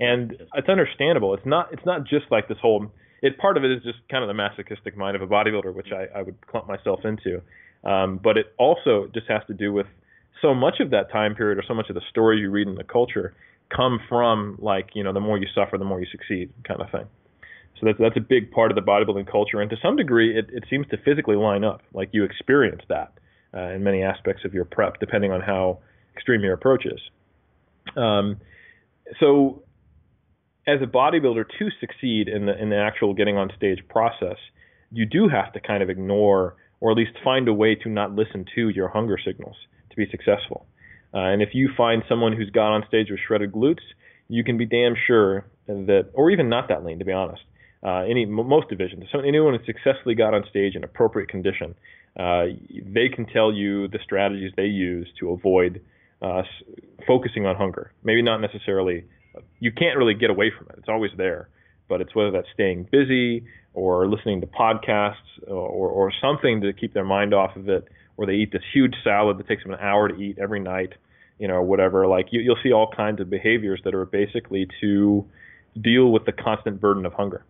and it's understandable. It's not it's not just like this whole it part of it is just kind of the masochistic mind of a bodybuilder, which I, I would clump myself into. Um, but it also just has to do with so much of that time period or so much of the stories you read in the culture come from like you know the more you suffer, the more you succeed kind of thing. So that's that's a big part of the bodybuilding culture, and to some degree, it, it seems to physically line up. Like you experience that uh, in many aspects of your prep, depending on how extreme your approach is. Um, so as a bodybuilder to succeed in the in the actual getting on stage process, you do have to kind of ignore or at least find a way to not listen to your hunger signals to be successful. Uh, and if you find someone who's got on stage with shredded glutes, you can be damn sure that, or even not that lean, to be honest. Uh, any most divisions, so anyone who successfully got on stage in appropriate condition, uh, they can tell you the strategies they use to avoid uh, focusing on hunger. Maybe not necessarily you can't really get away from it. It's always there. But it's whether that's staying busy or listening to podcasts or, or something to keep their mind off of it, or they eat this huge salad that takes them an hour to eat every night, you know, whatever. Like you, you'll see all kinds of behaviors that are basically to deal with the constant burden of hunger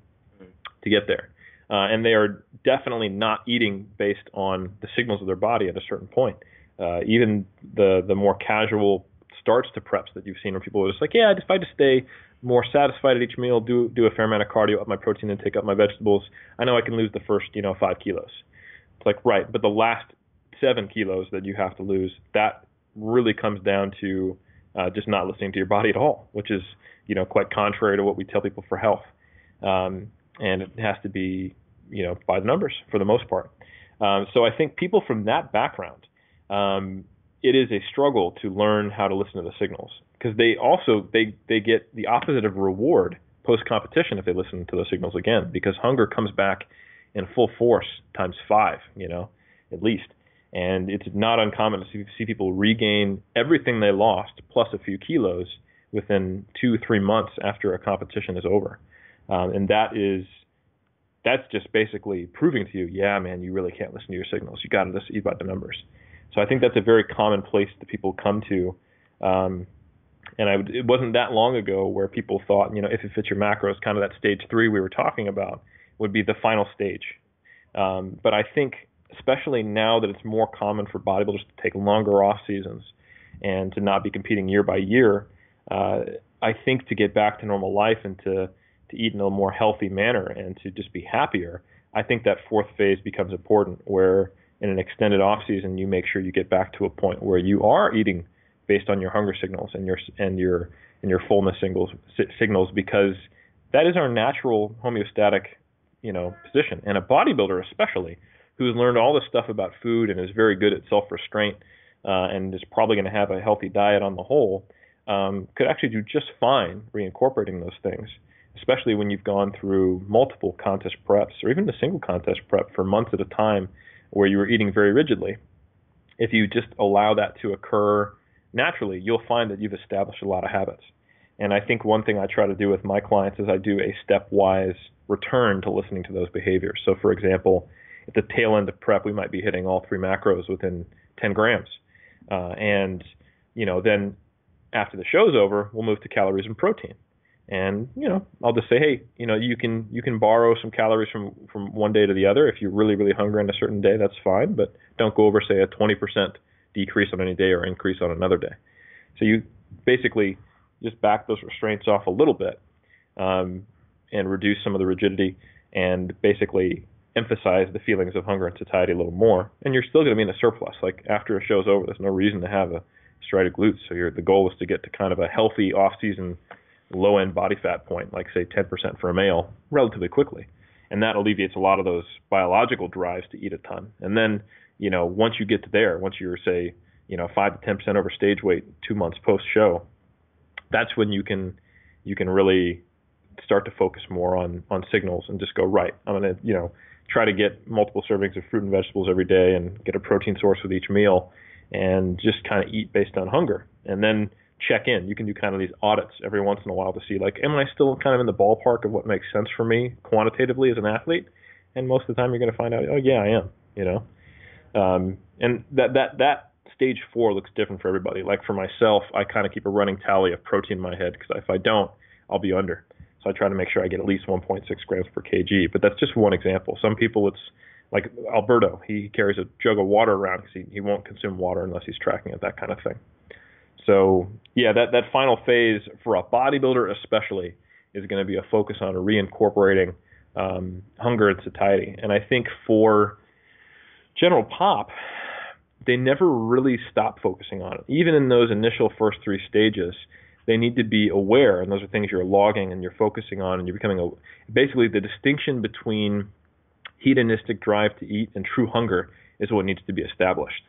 to get there. Uh, and they are definitely not eating based on the signals of their body at a certain point. Uh, even the the more casual starts to preps that you've seen where people are just like, yeah, if I just stay more satisfied at each meal, do do a fair amount of cardio, up my protein intake, up my vegetables, I know I can lose the first, you know, five kilos. It's like right, but the last seven kilos that you have to lose, that really comes down to uh, just not listening to your body at all, which is you know quite contrary to what we tell people for health. Um, and it has to be you know by the numbers for the most part. Um, so I think people from that background um, it is a struggle to learn how to listen to the signals because they also they they get the opposite of reward post competition if they listen to those signals again because hunger comes back in full force times five you know at least and it's not uncommon to see, see people regain everything they lost plus a few kilos within two three months after a competition is over um, and that is that's just basically proving to you yeah man you really can't listen to your signals you got to eat by the numbers so I think that's a very common place that people come to. Um, and I it wasn't that long ago where people thought, you know, if it fits your macros, kind of that stage three we were talking about would be the final stage. Um, but I think, especially now that it's more common for bodybuilders to take longer off seasons and to not be competing year by year, uh, I think to get back to normal life and to to eat in a more healthy manner and to just be happier, I think that fourth phase becomes important where in an extended off season, you make sure you get back to a point where you are eating based on your hunger signals and your and your and your fullness signals signals because that is our natural homeostatic, you know, position. And a bodybuilder especially who's learned all this stuff about food and is very good at self-restraint uh, and is probably going to have a healthy diet on the whole, um, could actually do just fine reincorporating those things, especially when you've gone through multiple contest preps or even a single contest prep for months at a time where you were eating very rigidly, if you just allow that to occur naturally, you'll find that you've established a lot of habits. And I think one thing I try to do with my clients is I do a stepwise return to listening to those behaviors. So, for example, at the tail end of prep, we might be hitting all three macros within 10 grams. Uh, and, you know, then after the show's over, we'll move to calories and protein. And, you know, I'll just say, hey, you know, you can you can borrow some calories from from one day to the other. If you're really, really hungry on a certain day, that's fine, but don't go over, say, a 20% decrease on any day or increase on another day. So you basically just back those restraints off a little bit um, and reduce some of the rigidity and basically emphasize the feelings of hunger and satiety a little more. And you're still going to be in a surplus. Like after a show's over, there's no reason to have a striated glutes. So your the goal is to get to kind of a healthy off-season low-end body fat point, like say 10% for a male, relatively quickly. And that alleviates a lot of those biological drives to eat a ton. And then, you know, once you get to there, once you're say, you know, five to 10% over stage weight two months post-show, that's when you can you can really start to focus more on on signals and just go right. I'm gonna you know try to get multiple servings of fruit and vegetables every day and get a protein source with each meal and just kind of eat based on hunger and then check in. You can do kind of these audits every once in a while to see like am I still kind of in the ballpark of what makes sense for me quantitatively as an athlete? And most of the time you're going to find out oh yeah I am you know um, and that that that stage four looks different for everybody. Like for myself, I kind of keep a running tally of protein in my head because if I don't, I'll be under. So I try to make sure I get at least 1.6 grams per kg. But that's just one example. Some people, it's like Alberto. He carries a jug of water around because he, he won't consume water unless he's tracking it, that kind of thing. So yeah, that that final phase for a bodybuilder especially is going to be a focus on reincorporating um, hunger and satiety. And I think for general pop, they never really stop focusing on it. Even in those initial first three stages, they need to be aware, and those are things you're logging and you're focusing on, and you're becoming a, basically the distinction between hedonistic drive to eat and true hunger is what needs to be established.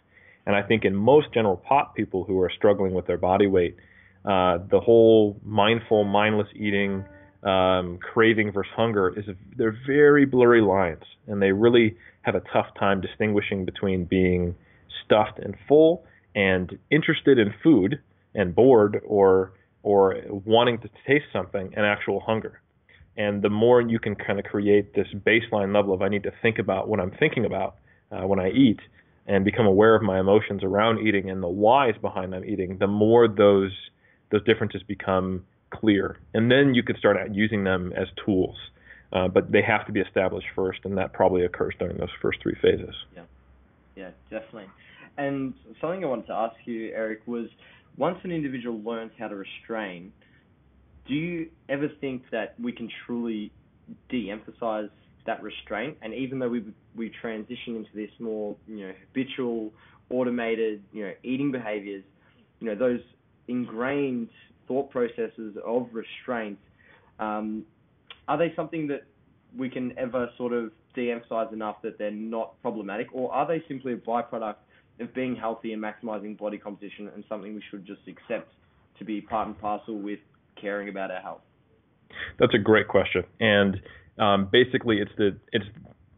And I think in most general pop people who are struggling with their body weight, uh, the whole mindful, mindless eating, um, craving versus hunger is a, they're very blurry lines, and they really have a tough time distinguishing between being stuffed and full and interested in food and bored or or wanting to taste something and actual hunger. And the more you can kind of create this baseline level of I need to think about what I'm thinking about uh, when I eat and become aware of my emotions around eating and the whys behind them eating, the more those those differences become clear. And then you could start using them as tools. Uh, but they have to be established first, and that probably occurs during those first three phases. Yeah, yeah, definitely. And something I wanted to ask you, Eric, was once an individual learns how to restrain, do you ever think that we can truly de-emphasize that restraint? And even though we we transition into this more you know habitual, automated you know eating behaviors, you know those ingrained thought processes of restraint, um, are they something that we can ever sort of de-emphasize enough that they're not problematic, or are they simply a byproduct of being healthy and maximizing body composition and something we should just accept to be part and parcel with caring about our health? That's a great question, and um, basically, it's the it's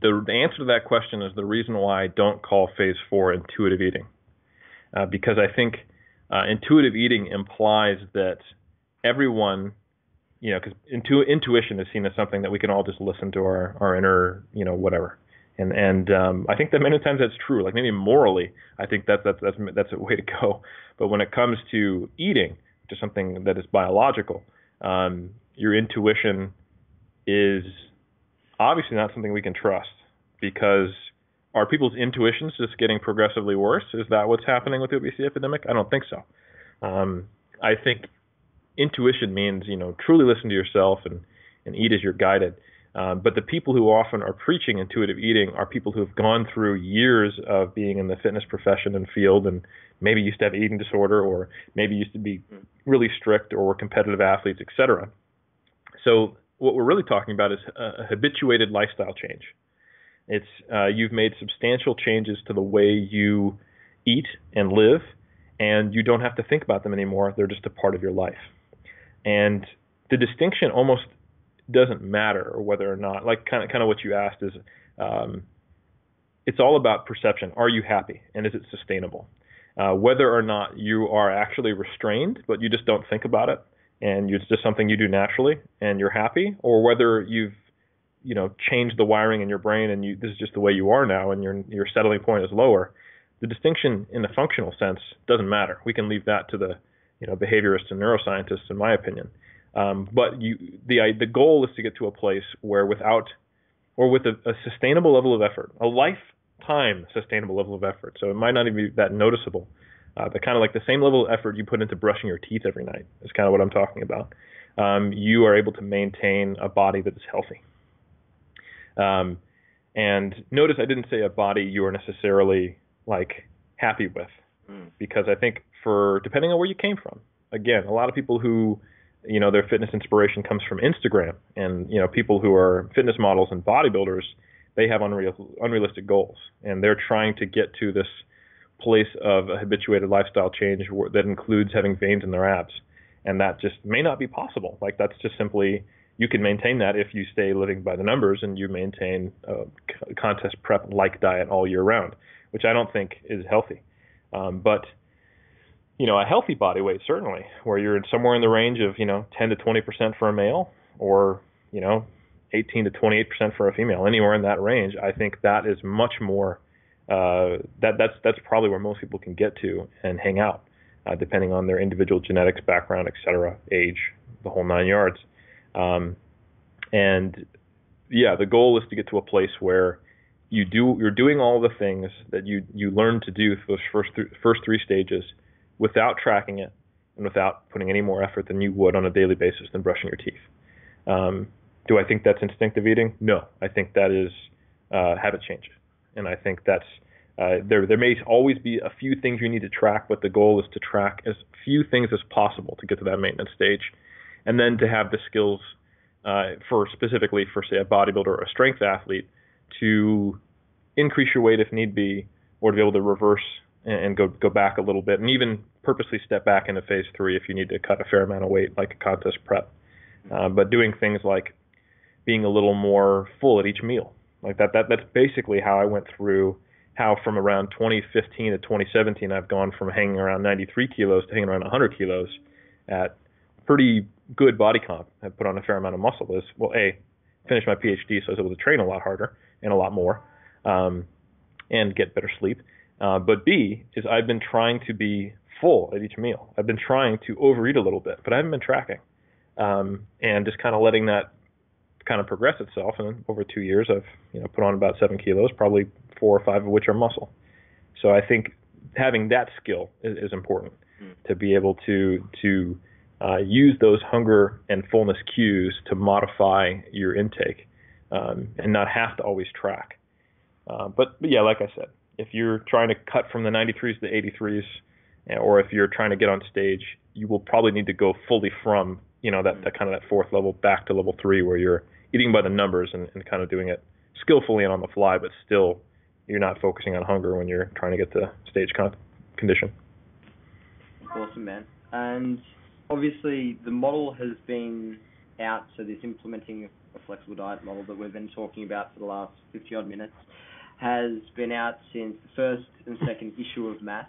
the, answer to that question is the reason why I don't call phase four intuitive eating, uh, because I think uh, intuitive eating implies that everyone, you know, because intu- intuition is seen as something that we can all just listen to our our inner, you know, whatever and and um, I think that many times that's true. Like maybe morally, I think that's that's that's that's a way to go. But when it comes to eating, to something that is biological, um, your intuition is obviously not something we can trust because are people's intuitions just getting progressively worse? Is that what's happening with the obesity epidemic? I don't think so. Um, I think intuition means you know truly listen to yourself and and eat as you're guided. Um, but the people who often are preaching intuitive eating are people who have gone through years of being in the fitness profession and field and maybe used to have eating disorder or maybe used to be really strict or were competitive athletes, etc. So what we're really talking about is a habituated lifestyle change. It's uh, you've made substantial changes to the way you eat and live, and you don't have to think about them anymore. They're just a part of your life. And the distinction almost doesn't matter whether or not like kind of kind of what you asked is um, it's all about perception. Are you happy and is it sustainable? Uh, whether or not you are actually restrained, but you just don't think about it, and it's just something you do naturally and you're happy, or whether you've you know changed the wiring in your brain and you this is just the way you are now and your your settling point is lower. The distinction in the functional sense doesn't matter. We can leave that to the you know behaviorists and neuroscientists, in my opinion. Um, but you, the the goal is to get to a place where without or with a, a sustainable level of effort, a lifetime sustainable level of effort. So it might not even be that noticeable. Uh, the kind of like the same level of effort you put into brushing your teeth every night is kind of what I'm talking about. Um, you are able to maintain a body that is healthy. Um, and notice I didn't say a body you are necessarily like happy with, mm. because I think for depending on where you came from, again, a lot of people who you know their fitness inspiration comes from Instagram, and you know people who are fitness models and bodybuilders, they have unreal, unrealistic goals, and they're trying to get to this place of a habituated lifestyle change that includes having veins in their abs, and that just may not be possible. Like that's just simply you can maintain that if you stay living by the numbers and you maintain a contest prep like diet all year round, which I don't think is healthy. Um, but you know, a healthy body weight certainly, where you're somewhere in the range of you know 10 to 20 percent for a male, or you know 18 to 28 percent for a female, anywhere in that range. I think that is much more. Uh, that that's that's probably where most people can get to and hang out, uh, depending on their individual genetics, background, etc., age, the whole nine yards. Um, and yeah, the goal is to get to a place where you do you're doing all the things that you you learn to do those first th- first three stages without tracking it and without putting any more effort than you would on a daily basis than brushing your teeth. Um, do I think that's instinctive eating? No, I think that is uh, habit change, and I think that's uh, there. There may always be a few things you need to track, but the goal is to track as few things as possible to get to that maintenance stage, and then to have the skills uh, for specifically for say a bodybuilder or a strength athlete to increase your weight if need be, or to be able to reverse and go go back a little bit, and even purposely step back into phase three if you need to cut a fair amount of weight, like a contest prep. Uh, but doing things like being a little more full at each meal, like that. That that's basically how I went through. How from around 2015 to 2017, I've gone from hanging around 93 kilos to hanging around 100 kilos at pretty good body comp. I put on a fair amount of muscle. Is well, a finished my PhD, so I was able to train a lot harder and a lot more, um, and get better sleep. Uh, but B is I've been trying to be full at each meal. I've been trying to overeat a little bit, but I haven't been tracking, um, and just kind of letting that kind of progress itself. And over two years, I've you know put on about seven kilos, probably four or five of which are muscle. So I think having that skill is, is important mm. to be able to to uh, use those hunger and fullness cues to modify your intake um, and not have to always track. Uh, but, but yeah, like I said, if you're trying to cut from the 93s to the 83s, eh, or if you're trying to get on stage, you will probably need to go fully from you know that, that kind of that fourth level back to level three, where you're eating by the numbers and, and kind of doing it skillfully and on the fly, but still you're not focusing on hunger when you're trying to get to stage con- condition. Awesome, man. And obviously, the model has been out, so this implementing a flexible diet model that we've been talking about for the last 50 odd minutes has been out since the first and second issue of Mass.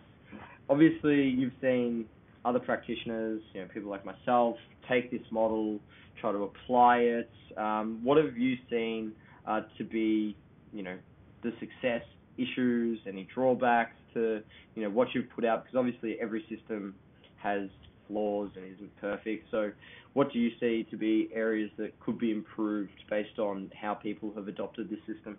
Obviously, you've seen other practitioners, you know, people like myself, take this model, try to apply it. Um, what have you seen uh, to be, you know, the success issues, any drawbacks to, you know, what you've put out? Because obviously every system has flaws and isn't perfect. So, what do you see to be areas that could be improved based on how people have adopted this system?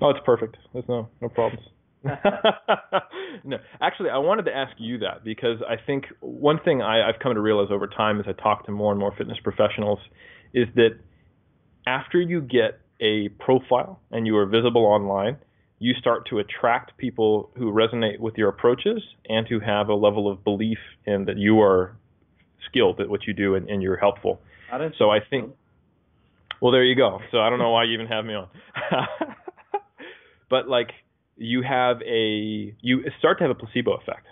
Oh, it's perfect. There's no no problems. [LAUGHS] no, actually, I wanted to ask you that because I think one thing I, I've come to realize over time as I talk to more and more fitness professionals is that after you get a profile and you are visible online, you start to attract people who resonate with your approaches and who have a level of belief in that you are skilled at what you do and, and you're helpful. so I think. Well, there you go. So I don't know why you even have me on. [LAUGHS] but like you have a you start to have a placebo effect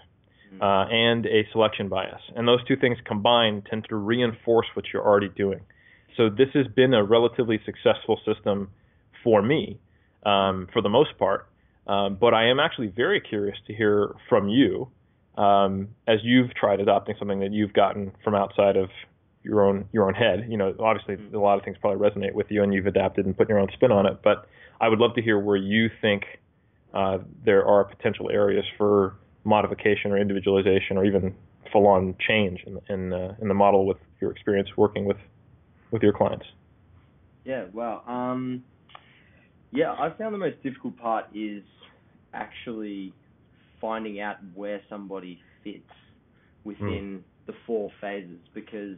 mm-hmm. uh, and a selection bias, and those two things combined tend to reinforce what you're already doing. So this has been a relatively successful system for me, um, for the most part. Um, but I am actually very curious to hear from you um, as you've tried adopting something that you've gotten from outside of your own your own head. You know, obviously Mm. a lot of things probably resonate with you, and you've adapted and put your own spin on it. But I would love to hear where you think uh, there are potential areas for modification or individualization, or even full-on change in in, uh, in the model with your experience working with with your clients. Yeah, wow. Um, yeah, I found the most difficult part is actually finding out where somebody fits within the four phases because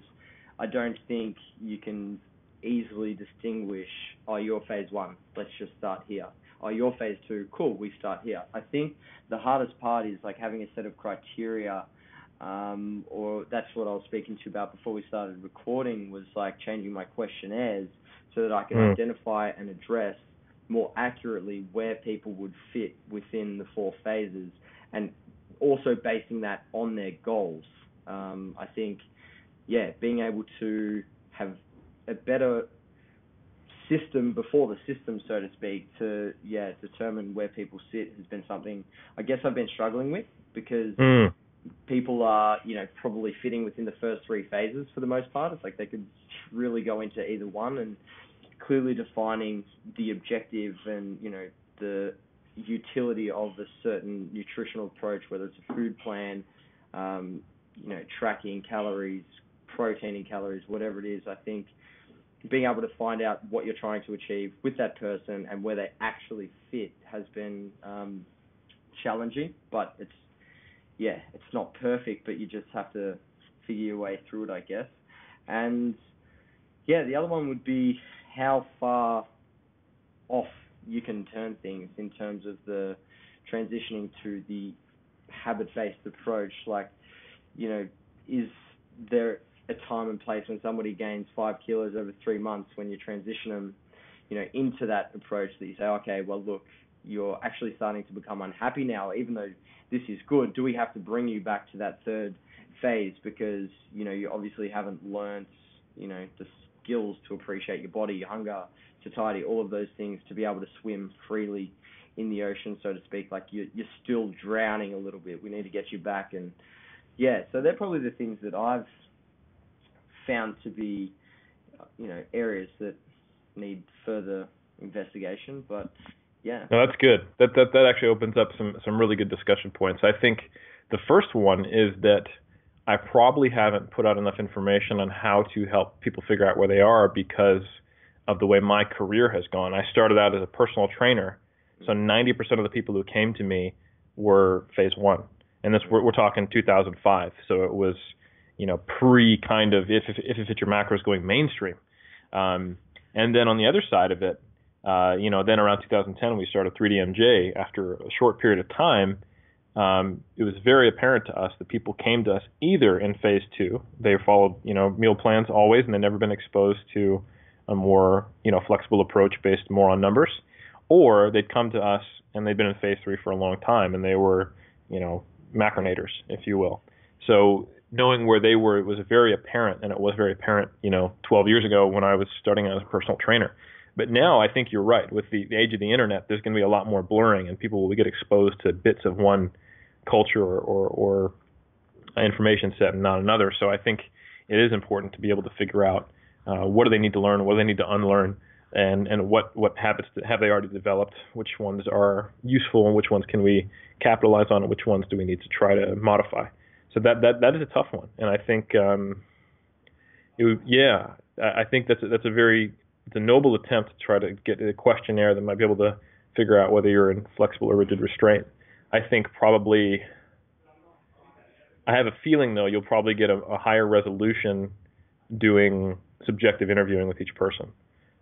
I don't think you can easily distinguish, oh, you're phase one, let's just start here. Oh, you're phase two, cool, we start here. I think the hardest part is like having a set of criteria, um, or that's what I was speaking to about before we started recording was like changing my questionnaires so that I can Mm. identify and address more accurately where people would fit within the four phases and also basing that on their goals. Um, I think, yeah, being able to have a better system before the system, so to speak, to yeah determine where people sit has been something I guess I've been struggling with because Mm. people are you know probably fitting within the first three phases for the most part. It's like they could really go into either one and clearly defining the objective and you know the utility of a certain nutritional approach, whether it's a food plan, um, you know, tracking calories, protein in calories, whatever it is. I think being able to find out what you're trying to achieve with that person and where they actually fit has been um, challenging, but it's yeah, it's not perfect, but you just have to figure your way through it, I guess. And yeah, the other one would be how far off you can turn things in terms of the transitioning to the habit-based approach. Like, you know, is there a time and place when somebody gains five kilos over three months when you transition them, you know, into that approach that you say, okay, well, look, you're actually starting to become unhappy now, even though this is good. Do we have to bring you back to that third phase because you know you obviously haven't learned, you know, the skills to appreciate your body, your hunger, satiety, all of those things to be able to swim freely in the ocean, so to speak. Like you're you're still drowning a little bit. We need to get you back, and yeah, so they're probably the things that I've found to be, you know, areas that need further investigation. But yeah, No, that's good. That that that actually opens up some some really good discussion points. I think the first one is that I probably haven't put out enough information on how to help people figure out where they are because of the way my career has gone. I started out as a personal trainer, so 90% of the people who came to me were phase one, and this we're, we're talking 2005. So it was, you know, pre kind of if if if it fit your macros going mainstream, um, and then on the other side of it, uh, you know, then around 2010 we started 3DMJ. After a short period of time, um, it was very apparent to us that people came to us either in phase two, they followed you know meal plans always, and they'd never been exposed to a more you know flexible approach based more on numbers, or they'd come to us and they'd been in phase three for a long time and they were you know macronators, if you will. So knowing where they were, it was very apparent, and it was very apparent you know 12 years ago when I was starting as a personal trainer. But now I think you're right. With the, the age of the internet, there's going to be a lot more blurring, and people will get exposed to bits of one culture or, or, or information set and not another. So I think it is important to be able to figure out uh, what do they need to learn, what do they need to unlearn, and and what what habits have they already developed, which ones are useful, and which ones can we capitalize on, and which ones do we need to try to modify. So that that that is a tough one, and I think um, it yeah, I I think that's a, that's a very it's a noble attempt to try to get a questionnaire that might be able to figure out whether you're in flexible or rigid restraint. I think probably I have a feeling though you'll probably get a, a higher resolution doing subjective interviewing with each person.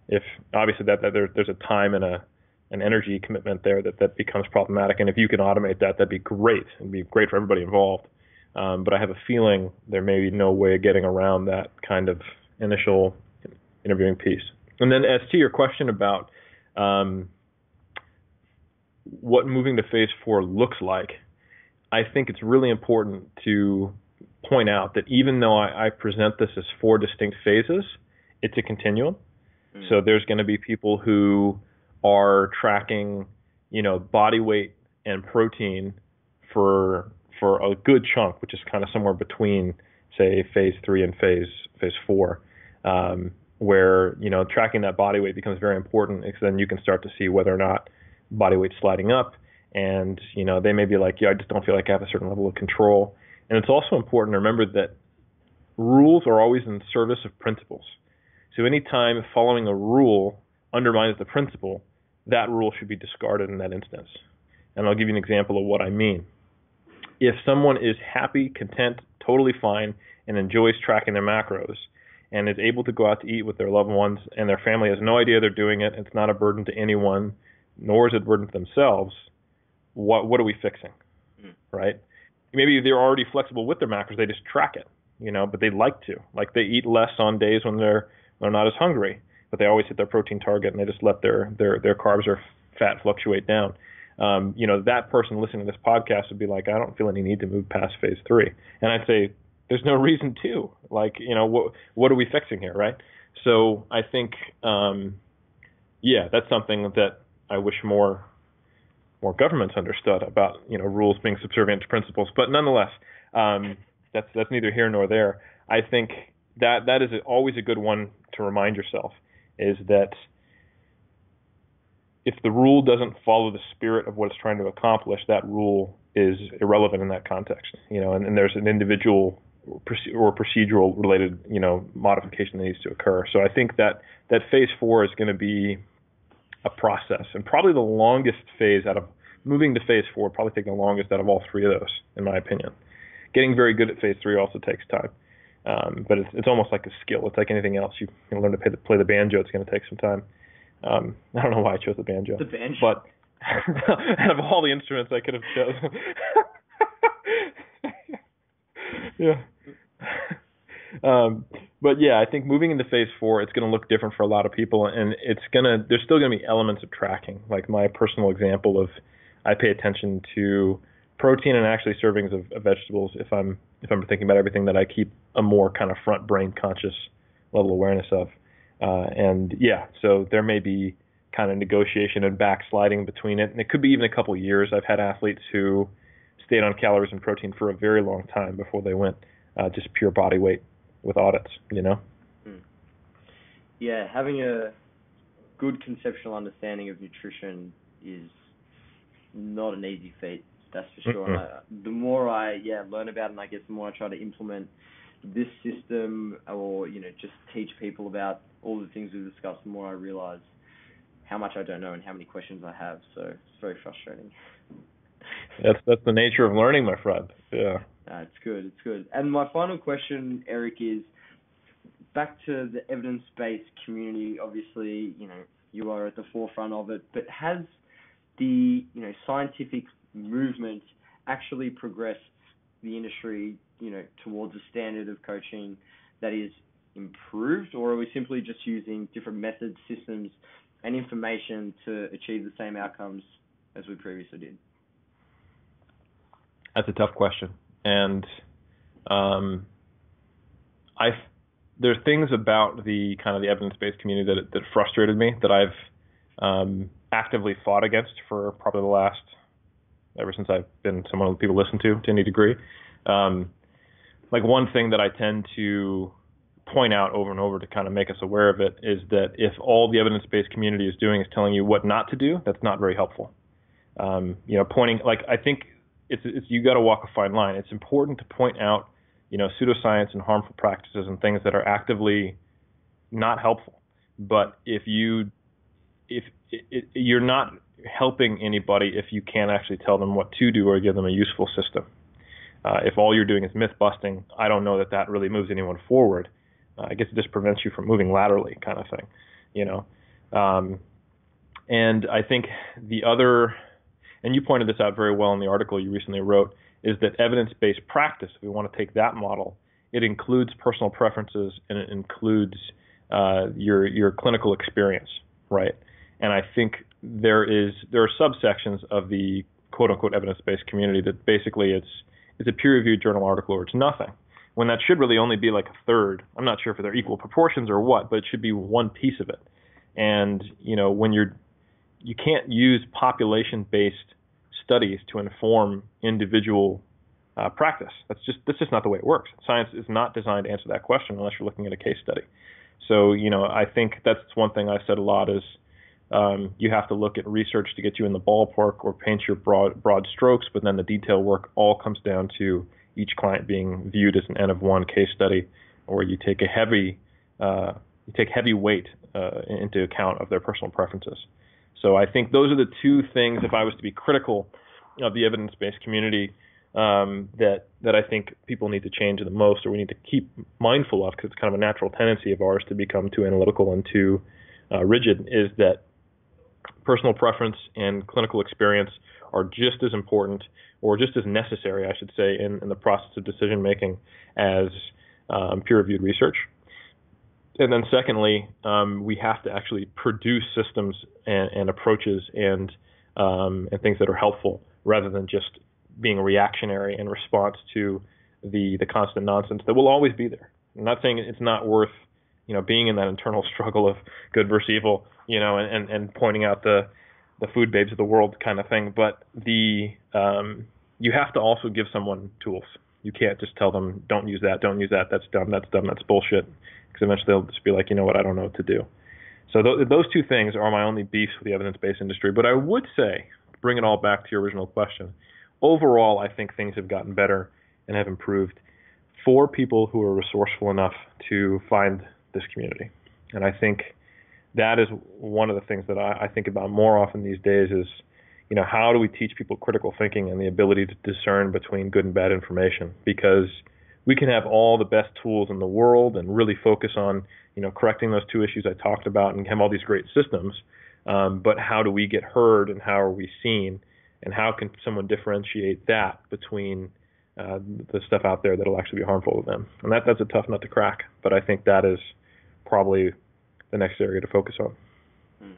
If obviously that, that there, there's a time and a an energy commitment there that that becomes problematic, and if you can automate that, that'd be great. It'd be great for everybody involved. Um, but I have a feeling there may be no way of getting around that kind of initial interviewing piece. And then as to your question about um, what moving to phase four looks like, I think it's really important to point out that even though I, I present this as four distinct phases, it's a continuum. Mm. So there's going to be people who are tracking, you know, body weight and protein for for a good chunk, which is kind of somewhere between, say, phase three and phase phase four, um, where you know tracking that body weight becomes very important because then you can start to see whether or not body weight's sliding up, and you know they may be like, yeah, I just don't feel like I have a certain level of control. And it's also important to remember that rules are always in service of principles. So anytime following a rule undermines the principle, that rule should be discarded in that instance. And I'll give you an example of what I mean. If someone is happy, content, totally fine, and enjoys tracking their macros, and is able to go out to eat with their loved ones, and their family has no idea they're doing it, it's not a burden to anyone, nor is it a burden to themselves, what what are we fixing? Mm. Right? Maybe they're already flexible with their macros, they just track it, you know, but they like to. Like they eat less on days when they're they're not as hungry but they always hit their protein target and they just let their their their carbs or fat fluctuate down. Um, you know, that person listening to this podcast would be like, I don't feel any need to move past phase three, and I'd say there's no [LAUGHS] reason to. Like, you know, what what are we fixing here, right? So I think, um, yeah, that's something that I wish more more governments understood about you know rules being subservient to principles. But nonetheless, um, that's that's neither here nor there. I think that that is always a good one to remind yourself is that if the rule doesn't follow the spirit of what it's trying to accomplish, that rule is irrelevant in that context. You know, and, and there's an individual or procedural related, you know, modification that needs to occur. So I think that that phase four is going to be a process, and probably the longest phase out of moving to phase four, probably taking the longest out of all three of those, in my opinion. Getting very good at phase three also takes time. Um, but it's, it's almost like a skill. It's like anything else. You can learn to the, play the banjo. It's going to take some time. Um, I don't know why I chose the banjo. The banjo. But [LAUGHS] out of all the instruments I could have chosen. [LAUGHS] yeah. Um, but yeah, I think moving into phase four, it's going to look different for a lot of people, and it's gonna. There's still going to be elements of tracking. Like my personal example of, I pay attention to protein and actually servings of, of, vegetables if I'm if I'm thinking about everything that I keep a more kind of front brain conscious level awareness of. Uh, and yeah, so there may be kind of negotiation and backsliding between it, and it could be even a couple of years. I've had athletes who stayed on calories and protein for a very long time before they went uh, just pure body weight with audits. You know. Hmm. Yeah, having a good conceptual understanding of nutrition is not an easy feat that's for sure. Mm-hmm. I, the more I yeah learn about it, and I guess the more I try to implement this system, or you know just teach people about all the things we've discussed, the more I realize how much I don't know and how many questions I have. So it's very frustrating. That's that's the nature of learning, my friend. Yeah. Uh, it's good. It's good. And my final question, Eric, is back to the evidence-based community. Obviously, you know you are at the forefront of it, but has the you know scientific movement actually progressed the industry, you know, towards a standard of coaching that is improved, or are we simply just using different methods, systems, and information to achieve the same outcomes as we previously did? That's a tough question, and um, I there's things about the kind of the evidence-based community that that frustrated me that I've um, actively fought against for probably the last ever since I've been someone that people listen to to any degree. Um, like one thing that I tend to point out over and over to kind of make us aware of it is that if all the evidence-based community is doing is telling you what not to do, that's not very helpful. Um, you know, pointing like I think it's, it's you got to walk a fine line. It's important to point out, you know, pseudoscience and harmful practices and things that are actively not helpful. But if you if it, it, you're not helping anybody if you can't actually tell them what to do or give them a useful system. Uh, if all you're doing is myth busting, I don't know that that really moves anyone forward. Uh, I guess it just prevents you from moving laterally, kind of thing, you know. Um, and I think the other, and you pointed this out very well in the article you recently wrote, is that evidence-based practice. If we want to take that model, it includes personal preferences and it includes uh, your your clinical experience, right? And I think there is there are subsections of the quote unquote evidence based community that basically it's it's a peer reviewed journal article or it's nothing. When that should really only be like a third. I'm not sure if they're equal proportions or what, but it should be one piece of it. And you know when you're you can't use population based studies to inform individual uh, practice. That's just that's just not the way it works. Science is not designed to answer that question unless you're looking at a case study. So you know, I think that's one thing I've said a lot is um, you have to look at research to get you in the ballpark or paint your broad broad strokes, but then the detail work all comes down to each client being viewed as an N of one case study, or you take a heavy uh, you take heavy weight uh, into account of their personal preferences. So I think those are the two things. If I was to be critical of the evidence-based community, um, that that I think people need to change the most, or we need to keep mindful of, because it's kind of a natural tendency of ours to become too analytical and too uh, rigid, is that personal preference and clinical experience are just as important, or just as necessary, I should say, in, in the process of decision making as um, peer-reviewed research. And then, secondly, um, we have to actually produce systems and, and approaches and um, and things that are helpful, rather than just being reactionary in response to the the constant nonsense that will always be there. I'm not saying it's not worth you know being in that internal [LAUGHS] struggle of good versus evil, you know, and and, and pointing out the the food babes of the world kind of thing, but the um, you have to also give someone tools. You can't just tell them don't use that, don't use that, that's dumb, that's dumb, that's bullshit, because eventually they'll just be like, you know what, I don't know what to do. So th- those two things are my only beefs with the evidence-based industry. But I would say, bring it all back to your original question, overall, I think things have gotten better and have improved for people who are resourceful enough to find this community. And I think that is one of the things that I, I think about more often these days is, you know, how do we teach people critical thinking and the ability to discern between good and bad information? Because we can have all the best tools in the world and really focus on, you know, correcting those two issues I talked about and have all these great systems. Um, but how do we get heard and how are we seen? and how can someone differentiate that between uh, the stuff out there that'll actually be harmful to them? And that that's a tough nut to crack, but I think that is probably the next area to focus on. Hmm.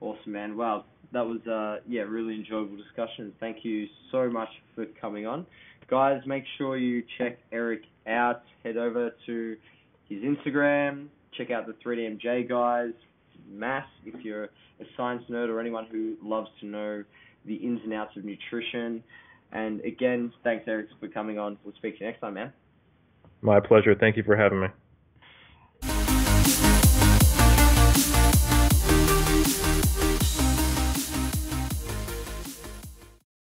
Awesome, man. Wow, that was uh, yeah, really enjoyable discussion. Thank you so much for coming on, guys. Make sure you check Eric out. Head over to his Instagram. Check out the 3DMJ guys. Mass, if you're a science nerd or anyone who loves to know the ins and outs of nutrition. And again, thanks, Eric, for coming on. We'll speak to you next time, man. My pleasure. Thank you for having me.